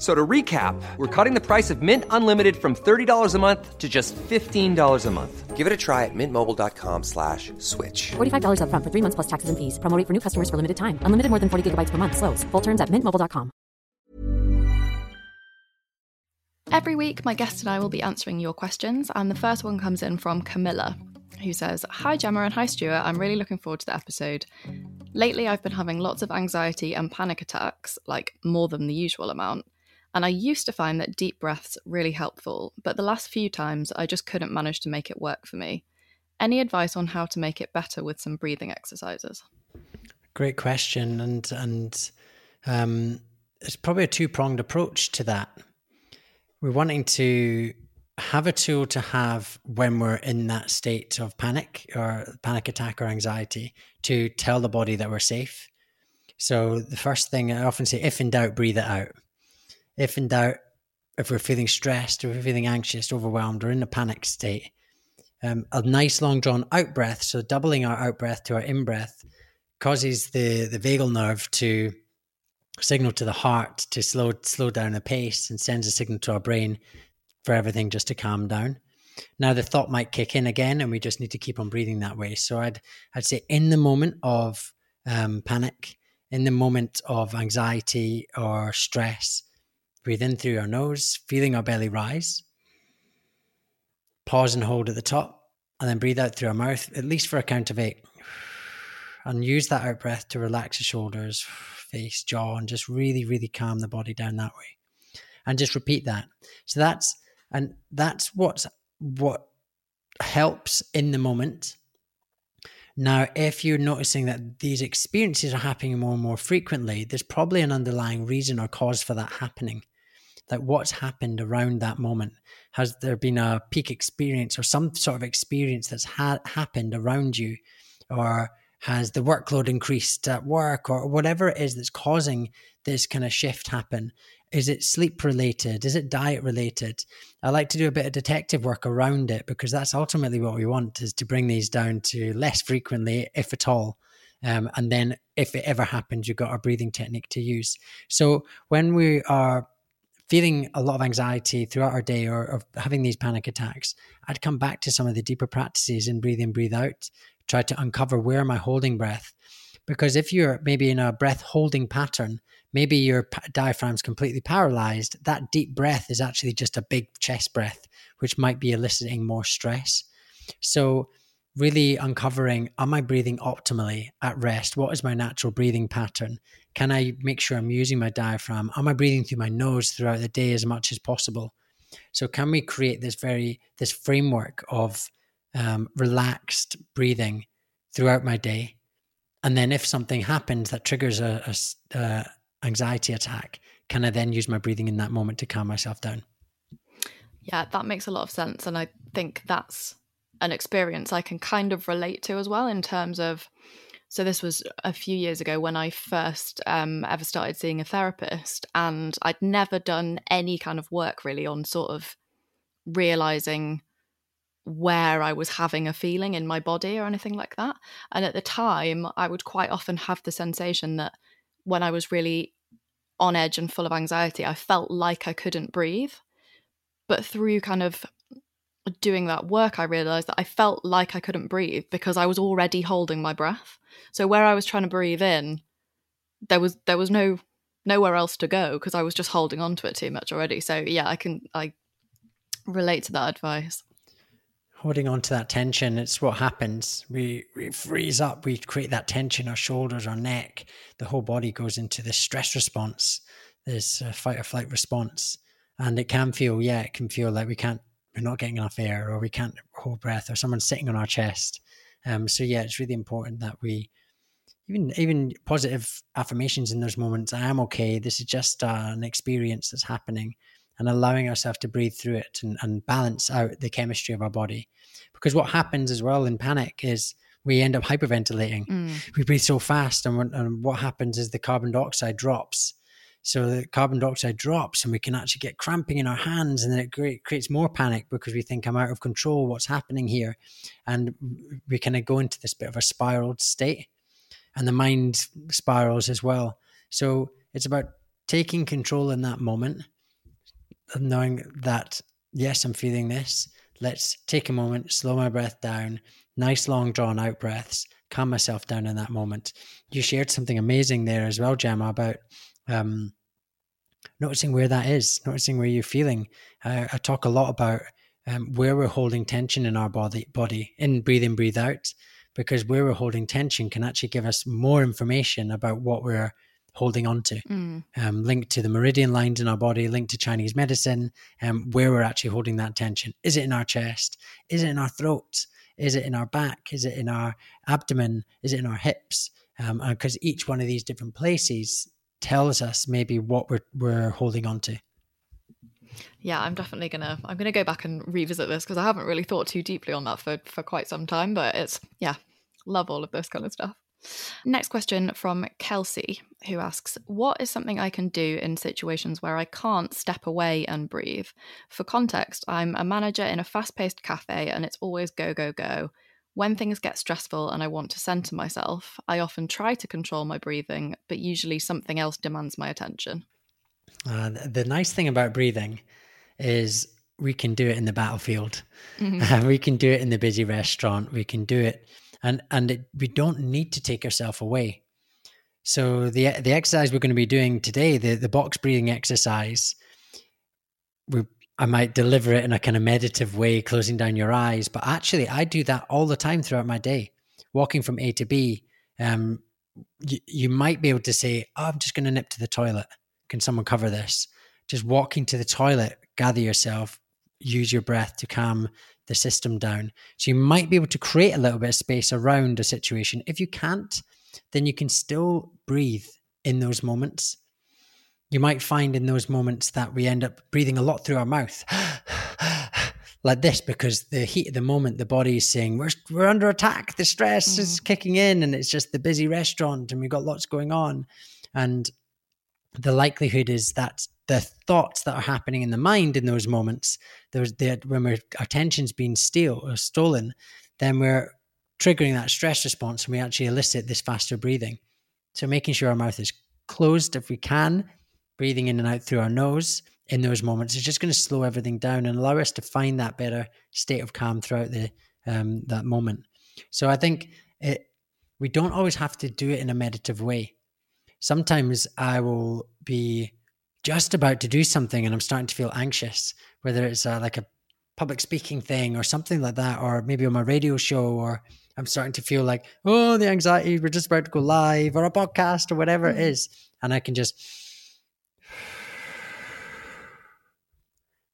So to recap, we're cutting the price of Mint Unlimited from $30 a month to just $15 a month. Give it a try at mintmobile.com slash switch. $45 up front for three months plus taxes and fees. Promoting for new customers for limited time. Unlimited more than 40 gigabytes per month. Slows. Full terms at mintmobile.com. Every week, my guest and I will be answering your questions. And the first one comes in from Camilla, who says, Hi Gemma and hi Stuart. I'm really looking forward to the episode. Lately, I've been having lots of anxiety and panic attacks, like more than the usual amount. And I used to find that deep breaths really helpful, but the last few times I just couldn't manage to make it work for me. Any advice on how to make it better with some breathing exercises? Great question, and and um, it's probably a two pronged approach to that. We're wanting to have a tool to have when we're in that state of panic or panic attack or anxiety to tell the body that we're safe. So the first thing I often say, if in doubt, breathe it out if in doubt, if we're feeling stressed or if we're feeling anxious, overwhelmed, or in a panic state, um, a nice long drawn out breath, so doubling our out breath to our in breath, causes the the vagal nerve to signal to the heart to slow slow down the pace and sends a signal to our brain for everything just to calm down. Now the thought might kick in again, and we just need to keep on breathing that way. So I'd I'd say in the moment of um, panic, in the moment of anxiety or stress, Breathe in through our nose, feeling our belly rise. Pause and hold at the top, and then breathe out through our mouth, at least for a count of eight. And use that out breath to relax the shoulders, face, jaw, and just really, really calm the body down that way. And just repeat that. So that's and that's what's what helps in the moment. Now, if you're noticing that these experiences are happening more and more frequently, there's probably an underlying reason or cause for that happening That what's happened around that moment. Has there been a peak experience or some sort of experience that's ha- happened around you? Or has the workload increased at work or whatever it is that's causing this kind of shift happen is it sleep related? Is it diet related? I like to do a bit of detective work around it because that's ultimately what we want is to bring these down to less frequently if at all. Um, and then if it ever happens you've got a breathing technique to use. So when we are feeling a lot of anxiety throughout our day or, or, having these panic attacks, I'd come back to some of the deeper practices in breathe in, breathe out, try to uncover where am I holding breath. Because if you're maybe in a breath holding pattern, maybe your diaphragm's completely paralyzed, that deep breath is actually just a big chest breath, which might be eliciting more stress. So, really uncovering am I breathing optimally at rest? What is my natural breathing pattern? Can I make sure I'm using my diaphragm? Am I breathing through my nose throughout the day as much as possible? So can we create this very this framework of um, relaxed breathing throughout my day? And then if something happens that triggers a, a, a anxiety attack, can I then use my breathing in that moment to calm myself down? Yeah, that makes a lot of sense. And I think that's an experience I can kind of relate to as well in terms of so this was a few years ago when I first um, ever started seeing a therapist, and I'd never done any kind of work really on sort of realizing where I was having a feeling in my body or anything like that. And at the time, I would quite often have the sensation that when I was really on edge and full of anxiety, I felt like I couldn't breathe. But through kind of doing that work, I realized that I felt like I couldn't breathe because I was already holding my breath. So where I was trying to breathe in, there was there was no nowhere else to go because I was just holding on to it too much already. So yeah, I can I relate to that advice. Holding on to that tension, it's what happens. We, we freeze up, we create that tension, our shoulders, our neck, the whole body goes into this stress response, this uh, fight or flight response. And it can feel, yeah, it can feel like we can't, we're not getting enough air or we can't hold breath or someone's sitting on our chest. Um, so yeah, it's really important that we, even even positive affirmations in those moments. I am okay. This is just uh, an experience that's happening and allowing ourselves to breathe through it and, and balance out the chemistry of our body. Because what happens as well in panic is we end up hyperventilating. Mm. We breathe so fast, and, and what happens is the carbon dioxide drops. So the carbon dioxide drops, and we can actually get cramping in our hands, and then it creates more panic because we think I'm out of control. What's happening here? And we kind of go into this bit of a spiraled state, and the mind spirals as well. So it's about taking control in that moment knowing that, yes, I'm feeling this. Let's take a moment, slow my breath down, nice, long, drawn out breaths, calm myself down in that moment. You shared something amazing there as well, Gemma, about um, noticing where that is, noticing where you're feeling. I, I talk a lot about um, where we're holding tension in our body, body in breathe in, breathe out, because where we're holding tension can actually give us more information about what we're holding on to, mm. um, linked to the meridian lines in our body, linked to Chinese medicine, um, where we're actually holding that tension. Is it in our chest? Is it in our throat? Is it in our back? Is it in our abdomen? Is it in our hips? Because um, each one of these different places tells us maybe what we're we're holding on to. Yeah, I'm definitely gonna I'm gonna go back and revisit this because I haven't really thought too deeply on that for for quite some time. But it's yeah, love all of this kind of stuff. Next question from Kelsey, who asks What is something I can do in situations where I can't step away and breathe? For context, I'm a manager in a fast paced cafe and it's always go, go, go. When things get stressful and I want to center myself, I often try to control my breathing, but usually something else demands my attention. Uh, the nice thing about breathing is we can do it in the battlefield. Mm-hmm. We can do it in the busy restaurant. We can do it and and it, we don't need to take ourselves away. So the the exercise we're going to be doing today, the the box breathing exercise, we I might deliver it in a kind of meditative way, closing down your eyes. But actually, I do that all the time throughout my day, walking from A to B. Um, you, you might be able to say, oh, "I'm just going to nip to the toilet." Can someone cover this? Just walking to the toilet, gather yourself, use your breath to calm the system down. So you might be able to create a little bit of space around a situation. If you can't, then you can still breathe in those moments. You might find in those moments that we end up breathing a lot through our mouth. like this because the heat of the moment the body is saying we're we're under attack the stress mm. is kicking in and it's just the busy restaurant and we've got lots going on and the likelihood is that the thoughts that are happening in the mind in those moments, those that when our attention's being steal or stolen, then we're triggering that stress response and we actually elicit this faster breathing. So making sure our mouth is closed if we can, breathing in and out through our nose in those moments is just going to slow everything down and allow us to find that better state of calm throughout the um, that moment. So I think it, we don't always have to do it in a meditative way. Sometimes I will be just about to do something and I'm starting to feel anxious, whether it's uh, like a public speaking thing or something like that, or maybe on my radio show, or I'm starting to feel like, oh, the anxiety, we're just about to go live or a podcast or whatever mm-hmm. it is. And I can just,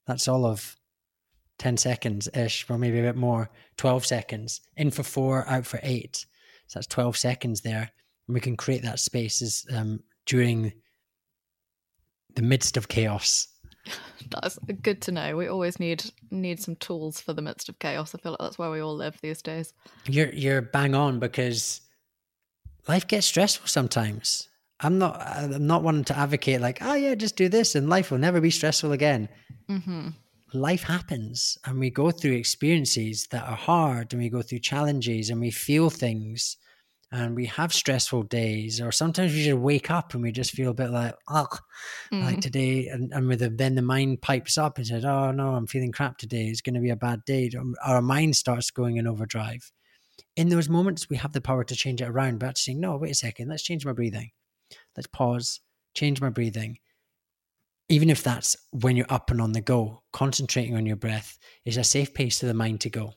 that's all of 10 seconds ish, or maybe a bit more, 12 seconds, in for four, out for eight. So that's 12 seconds there. And we can create that space as, um, during the midst of chaos. That's good to know. We always need need some tools for the midst of chaos. I feel like that's where we all live these days. You're you're bang on because life gets stressful sometimes. I'm not I'm not wanting to advocate like, oh yeah, just do this and life will never be stressful again. Mm-hmm. life happens and we go through experiences that are hard and we go through challenges and we feel things and we have stressful days or sometimes we just wake up and we just feel a bit like oh mm. like today and, and with the, then the mind pipes up and says oh no i'm feeling crap today. It's going to be a bad day. Our mind starts going in overdrive. In those moments we have the power to change it around but saying no wait a second let's change my breathing. Let's pause change my breathing. Even if that's when you're up and on the go concentrating on your breath is a safe place for the mind to go.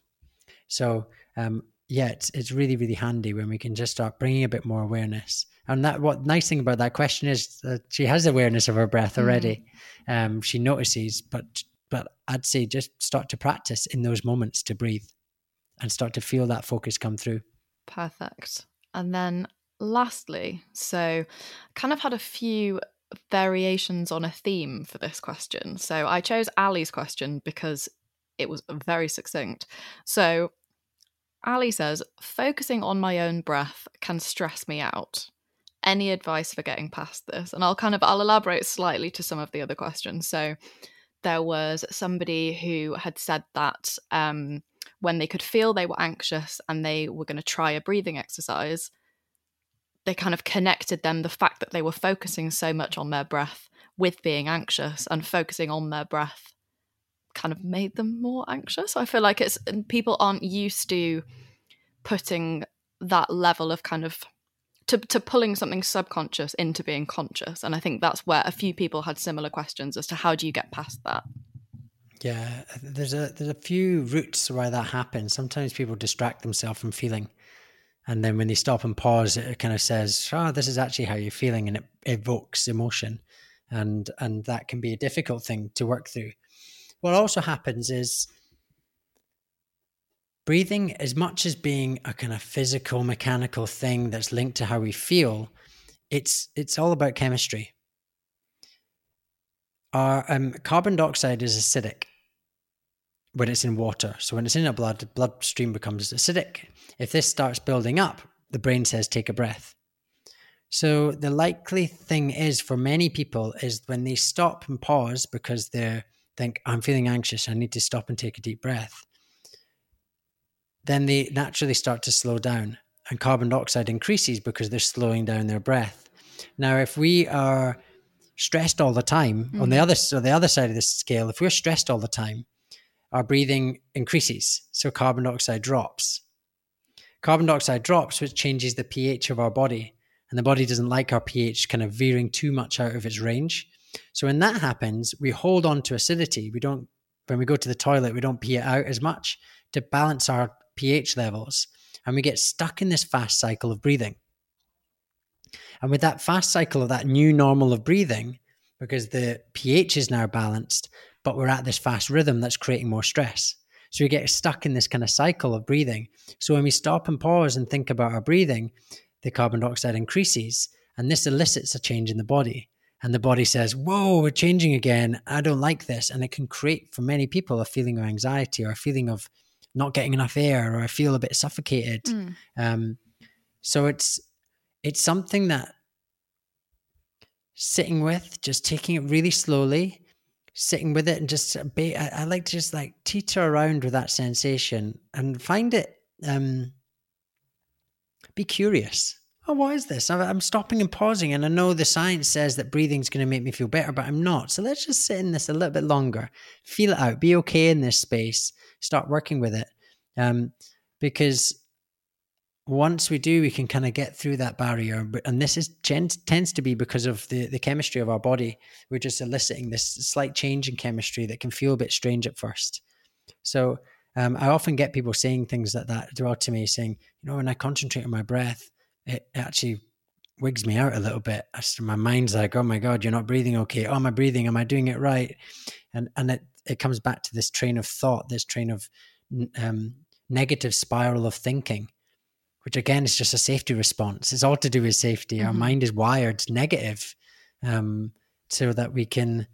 So um, yeah, it's it's really really handy when we can just start bringing a bit more awareness. And that what nice thing about that question is that she has awareness of her breath already. Mm. Um, she notices, but but I'd say just start to practice in those moments to breathe, and start to feel that focus come through. Perfect. And then lastly, so kind of had a few variations on a theme for this question. So I chose Ali's question because it was very succinct. So Ali says, focusing on my own breath can stress me out. Any advice for getting past this? And I'll kind of I'll elaborate slightly to some of the other questions. So there was somebody who had said that um, when they could feel they were anxious and they were going to try a breathing exercise, they kind of connected them the fact that they were focusing so much on their breath with being anxious and focusing on their breath kind of made them more anxious. I feel like it's people aren't used to putting that level of kind of to, to pulling something subconscious into being conscious. And I think that's where a few people had similar questions as to how do you get past that? Yeah, there's a there's a few routes why that happens. Sometimes people distract themselves from feeling. And then when they stop and pause, it kind of says, Oh, this is actually how you're feeling and it evokes emotion. And and that can be a difficult thing to work through what also happens is breathing, as much as being a kind of physical, mechanical thing that's linked to how we feel, it's it's all about chemistry. Our um, carbon dioxide is acidic when it's in water. So when it's in our blood, the bloodstream becomes acidic. If this starts building up, the brain says take a breath. So the likely thing is for many people is when they stop and pause because they're think, I'm feeling anxious, I need to stop and take a deep breath, then they naturally start to slow down and carbon dioxide increases because they're slowing down their breath. Now, if we are stressed all the time mm-hmm. on the mm-hmm. other so the other side of the scale, if we're stressed all the time, our breathing increases, so carbon dioxide drops. Carbon dioxide drops, which changes the pH of our body, and the body doesn't like our pH kind of veering too much out of its range. So when that happens, we hold on to acidity. We don't, when we go to the toilet, we don't pee it out as much to balance our pH levels. And we get stuck in this fast cycle of breathing. And with that fast cycle of that new normal of breathing, because the pH is now balanced, but we're at this fast rhythm that's creating more stress. So we get stuck in this kind of cycle of breathing. So when we stop and pause and think about our breathing, the carbon dioxide increases, and this elicits a change in the body and the body says, Whoa, we're changing again. I don't like this. And it can create for many people a feeling of anxiety or a feeling of not getting enough air or I feel a bit suffocated. Mm. Um, so it's it's something that sitting with, just taking it really slowly, sitting with it and just be, I, I like to just like teeter around with that sensation and find it um be curious oh, what is this? I'm stopping and pausing, and I know the science says that breathing is going to make me feel better, but I'm not. So let's just sit in this a little bit longer, feel it out, be okay in this space, start working with it. Um, because once we do, we can kind of get through that barrier. And this is tends to be because of the, the chemistry of our body. We're just eliciting this slight change in chemistry that can feel a bit strange at first. So um, I often get people saying things like that throughout to me, saying, you know, when I concentrate on my breath, it actually wigs me out a little bit. My mind's like, oh my God, you're not breathing okay. Oh, am I breathing? Am I doing it right? And and it, it comes back to this train of thought, this train of um, negative spiral of thinking, which again is just a safety response. It's all to do with safety. Mm-hmm. Our mind is wired negative um, so that we can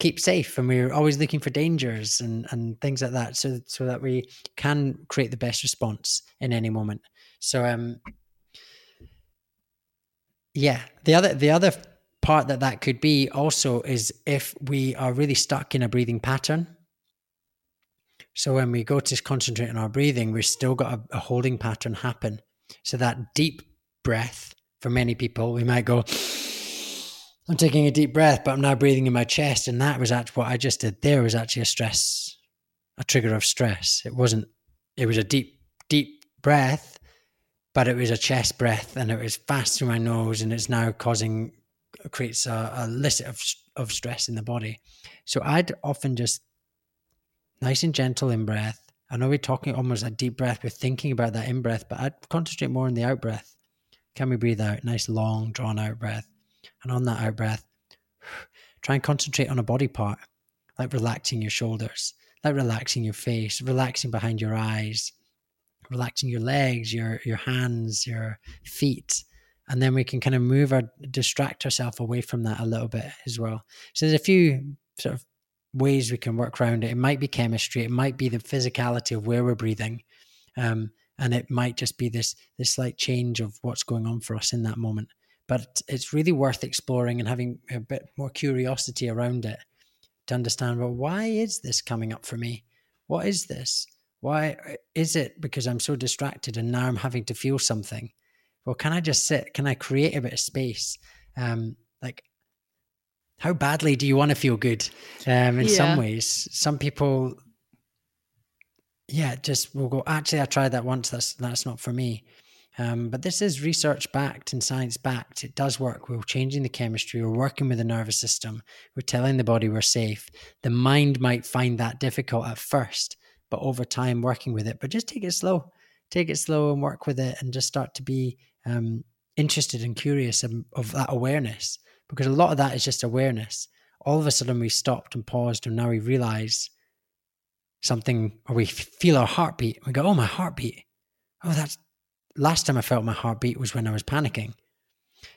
keep safe and we're always looking for dangers and, and things like that so so that we can create the best response in any moment. So um yeah, the other the other part that that could be also is if we are really stuck in a breathing pattern So when we go to concentrate on our breathing, we've still got a, a holding pattern happen. So that deep breath, for many people, we might go, I'm taking a deep breath, but I'm now breathing in my chest. And that was actually what I just did there was actually a stress, a trigger of stress. It wasn't, it was a deep, deep breath, but it was a chest breath and it was fast through my nose and it's now causing, creates a, a list of, of stress in the body. So I'd often just nice and gentle in breath. I know we're talking almost a deep breath, we're thinking about that in breath, but I'd concentrate more on the out breath. Can we breathe out? Nice, long, drawn out breath. And on that out breath, try and concentrate on a body part, like relaxing your shoulders, like relaxing your face, relaxing behind your eyes, relaxing your legs, your your hands, your feet. And then we can kind of move or distract ourselves away from that a little bit as well. So there's a few sort of ways we can work around it. It might be chemistry, it might be the physicality of where we're breathing. Um, and it might just be this this slight change of what's going on for us in that moment. But it's really worth exploring and having a bit more curiosity around it to understand well, why is this coming up for me? What is this? Why is it because I'm so distracted and now I'm having to feel something? Well, can I just sit? Can I create a bit of space? Um, like how badly do you want to feel good? Um, in yeah. some ways, some people, yeah, just will go. Actually, I tried that once. That's that's not for me. Um, but this is research backed and science backed. It does work. We're changing the chemistry. We're working with the nervous system. We're telling the body we're safe. The mind might find that difficult at first, but over time, working with it. But just take it slow. Take it slow and work with it, and just start to be um, interested and curious of, of that awareness because a lot of that is just awareness. All of a sudden, we stopped and paused, and now we realize something, or we feel our heartbeat. We go, "Oh, my heartbeat! Oh, that's last time I felt my heartbeat was when I was panicking."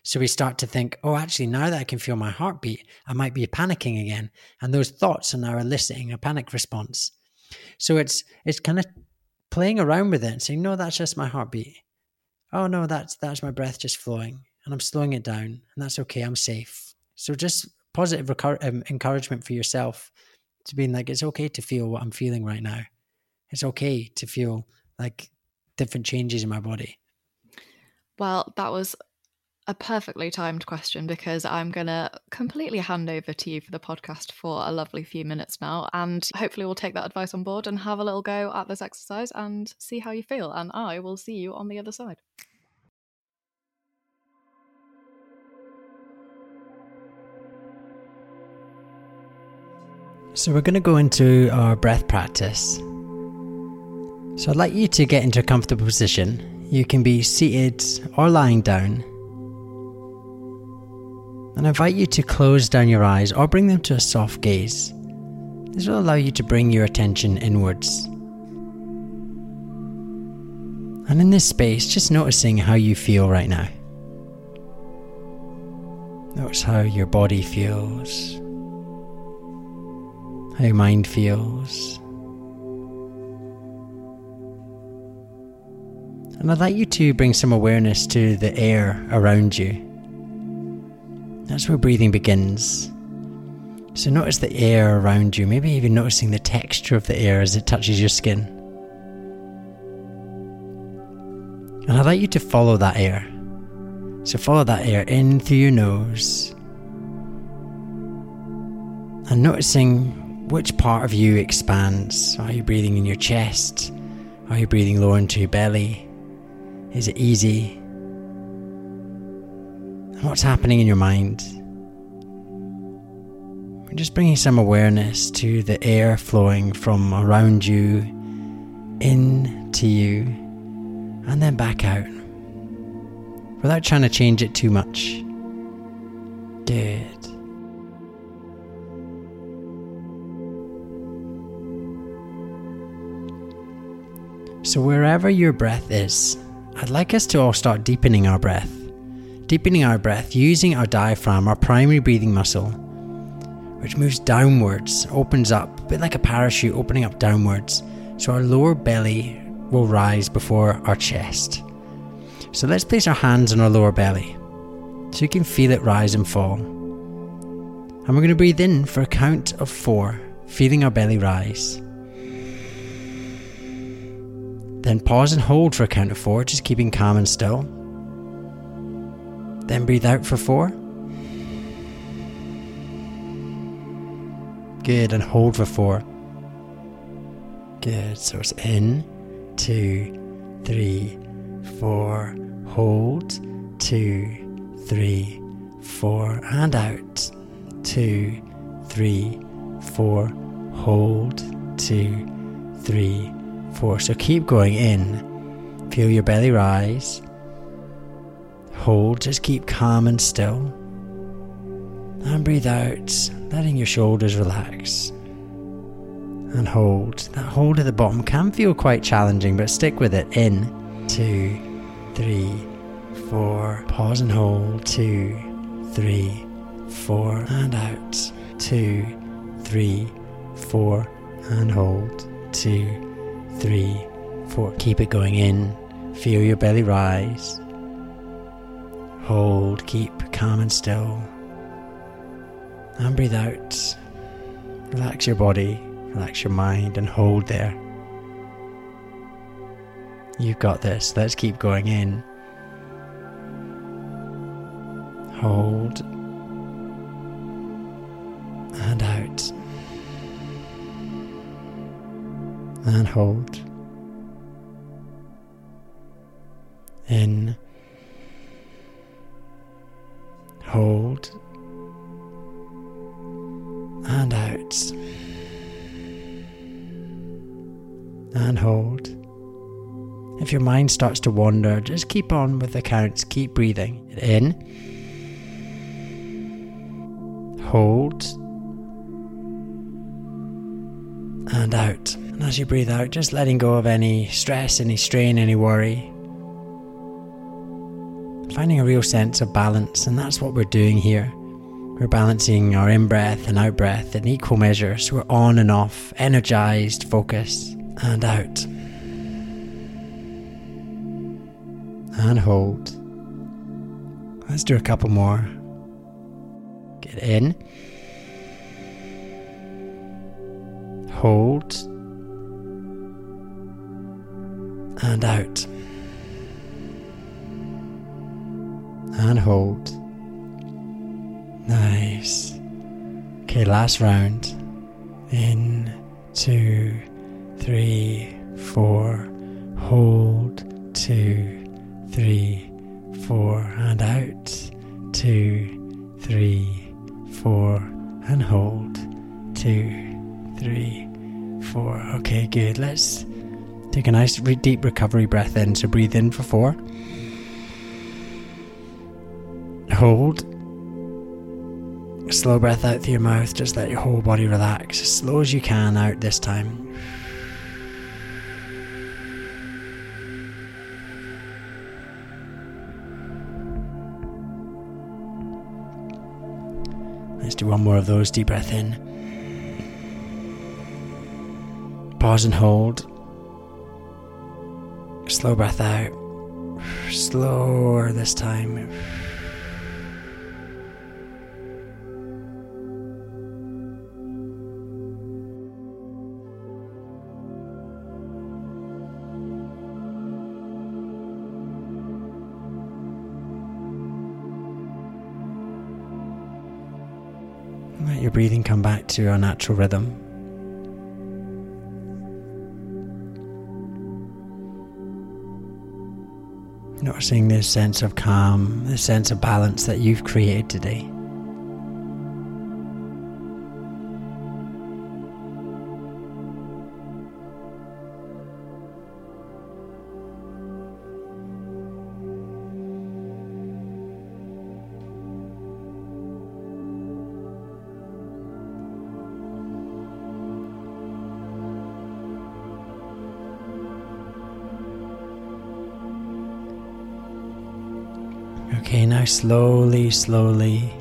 So we start to think, "Oh, actually, now that I can feel my heartbeat, I might be panicking again," and those thoughts are now eliciting a panic response. So it's it's kind of playing around with it and saying, "No, that's just my heartbeat." Oh no, that's that's my breath just flowing and I'm slowing it down, and that's okay. I'm safe. So just positive um, encouragement for yourself to being like, it's okay to feel what I'm feeling right now. It's okay to feel like different changes in my body. Well, that was a perfectly timed question because I'm going to completely hand over to you for the podcast for a lovely few minutes now. And hopefully, we'll take that advice on board and have a little go at this exercise and see how you feel. And I will see you on the other side. So, we're going to go into our breath practice. So, I'd like you to get into a comfortable position. You can be seated or lying down. And I invite you to close down your eyes or bring them to a soft gaze. This will allow you to bring your attention inwards. And in this space, just noticing how you feel right now. Notice how your body feels how your mind feels. And I'd like you to bring some awareness to the air around you. That's where breathing begins. So notice the air around you, maybe even noticing the texture of the air as it touches your skin. And I'd like you to follow that air. So follow that air in through your nose. And noticing which part of you expands? Are you breathing in your chest? Are you breathing lower into your belly? Is it easy? And what's happening in your mind? We're just bringing some awareness to the air flowing from around you in to you and then back out without trying to change it too much. Good. So, wherever your breath is, I'd like us to all start deepening our breath. Deepening our breath using our diaphragm, our primary breathing muscle, which moves downwards, opens up, a bit like a parachute opening up downwards. So, our lower belly will rise before our chest. So, let's place our hands on our lower belly so you can feel it rise and fall. And we're going to breathe in for a count of four, feeling our belly rise. Then pause and hold for a count of four, just keeping calm and still. Then breathe out for four. Good, and hold for four. Good, so it's in, two, three, four, hold, two, three, four, and out, two, three, four, hold, two, three, four. So keep going in. Feel your belly rise. Hold, just keep calm and still. And breathe out, letting your shoulders relax. And hold. That hold at the bottom can feel quite challenging, but stick with it. In, two, three, four. Pause and hold. Two, three, four. And out. Two, three, four. And hold. Two, three, four. Keep it going in. Feel your belly rise. Hold, keep calm and still. And breathe out. Relax your body, relax your mind, and hold there. You've got this. Let's keep going in. Hold. And out. And hold. In. Hold. And out. And hold. If your mind starts to wander, just keep on with the counts. Keep breathing. In. Hold. And out. And as you breathe out, just letting go of any stress, any strain, any worry. Finding a real sense of balance, and that's what we're doing here. We're balancing our in breath and out breath in equal measure, so we're on and off, energized, focused, and out. And hold. Let's do a couple more. Get in. Hold. And out. And hold. Nice. Okay, last round. In, two, three, four. Hold, two, three, four. And out. Two, three, four. And hold. Two, three, four. Okay, good. Let's take a nice deep recovery breath in. So breathe in for four. Hold. Slow breath out through your mouth. Just let your whole body relax as slow as you can out this time. Let's do one more of those. Deep breath in. Pause and hold. Slow breath out. Slower this time. Breathing come back to your natural rhythm. Noticing this sense of calm, this sense of balance that you've created today. Slowly, slowly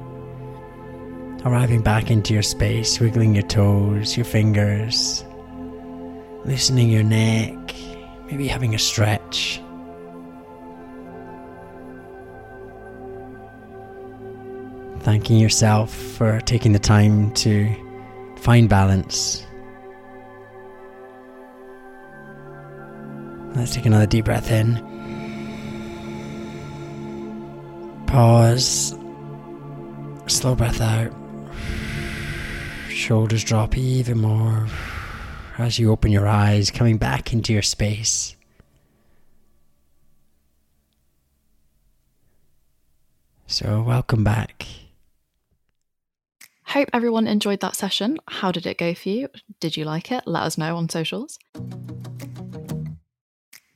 arriving back into your space, wiggling your toes, your fingers, loosening your neck, maybe having a stretch. Thanking yourself for taking the time to find balance. Let's take another deep breath in. Pause. Slow breath out. Shoulders drop even more as you open your eyes, coming back into your space. So, welcome back. Hope everyone enjoyed that session. How did it go for you? Did you like it? Let us know on socials.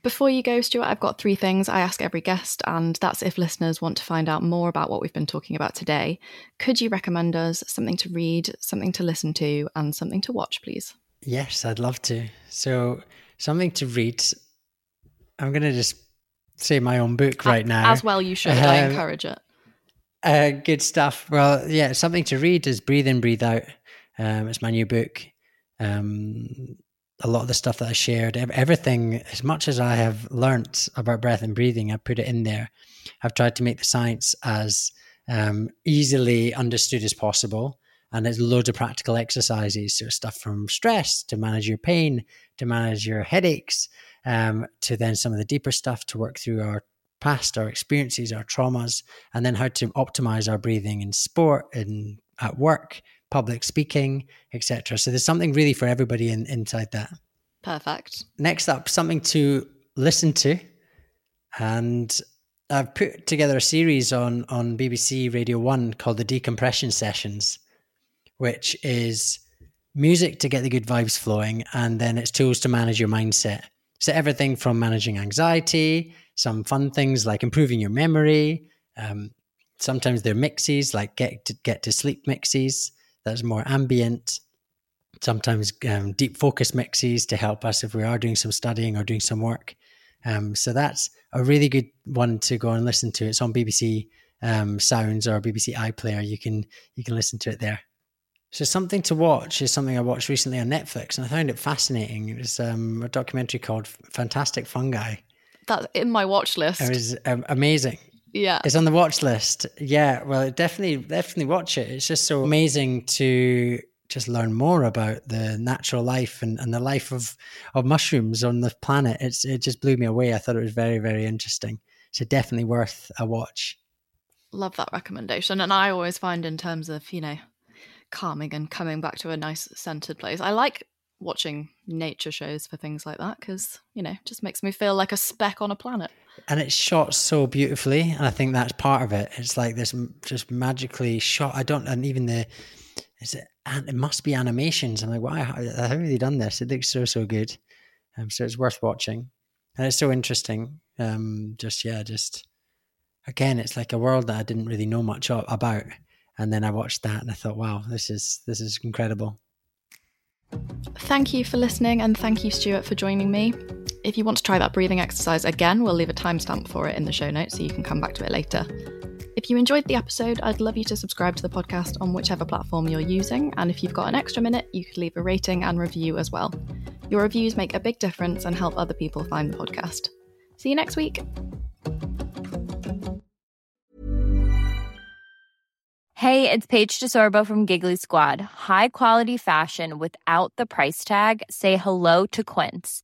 Before you go, Stuart, I've got three things I ask every guest, and that's if listeners want to find out more about what we've been talking about today. Could you recommend us something to read, something to listen to, and something to watch, please? Yes, I'd love to. So, something to read. I'm going to just say my own book right now. As well, you should. Um, I encourage it. Uh, good stuff. Well, yeah, something to read is Breathe In, Breathe Out. Um, it's my new book. Um, a lot of the stuff that I shared, everything, as much as I have learnt about breath and breathing, I put it in there. I've tried to make the science as um, easily understood as possible. And there's loads of practical exercises. So stuff from stress to manage your pain, to manage your headaches, um, to then some of the deeper stuff to work through our past, our experiences, our traumas, and then how to optimize our breathing in sport and at work, public speaking, etc. So there's something really for everybody in, inside that. Perfect. Next up, something to listen to, and I've put together a series on on BBC Radio One called the Decompression Sessions, which is music to get the good vibes flowing, and then it's tools to manage your mindset. So everything from managing anxiety, some fun things like improving your memory. Um, sometimes they're mixes like get to get to sleep mixes that's more ambient. Sometimes um, deep focus mixes to help us if we are doing some studying or doing some work. Um, so that's a really good one to go and listen to. It's on BBC um, Sounds or BBC iPlayer. You can you can listen to it there. So something to watch is something I watched recently on Netflix, and I found it fascinating. It was um, a documentary called "Fantastic Fungi." That's in my watch list. It was um, amazing. Yeah, it's on the watch list. Yeah, well, definitely, definitely watch it. It's just so amazing to just learn more about the natural life and, and the life of of mushrooms on the planet. It's it just blew me away. I thought it was very very interesting. So definitely worth a watch. Love that recommendation, and I always find in terms of you know calming and coming back to a nice centered place. I like watching nature shows for things like that because you know just makes me feel like a speck on a planet and it's shot so beautifully and i think that's part of it. It's like this just magically shot. I don't and even the is it and it must be animations. I'm like why how have they done this? It looks so so good. Um, so it's worth watching. And it's so interesting um just yeah just again it's like a world that i didn't really know much about. And then I watched that and I thought, wow, this is this is incredible. Thank you for listening and thank you, Stuart, for joining me. If you want to try that breathing exercise again, we'll leave a timestamp for it in the show notes so you can come back to it later. If you enjoyed the episode, I'd love you to subscribe to the podcast on whichever platform you're using. And if you've got an extra minute, you could leave a rating and review as well. Your reviews make a big difference and help other people find the podcast. See you next week. Hey, it's Paige DeSorbo from Giggly Squad. High quality fashion without the price tag. Say hello to Quince.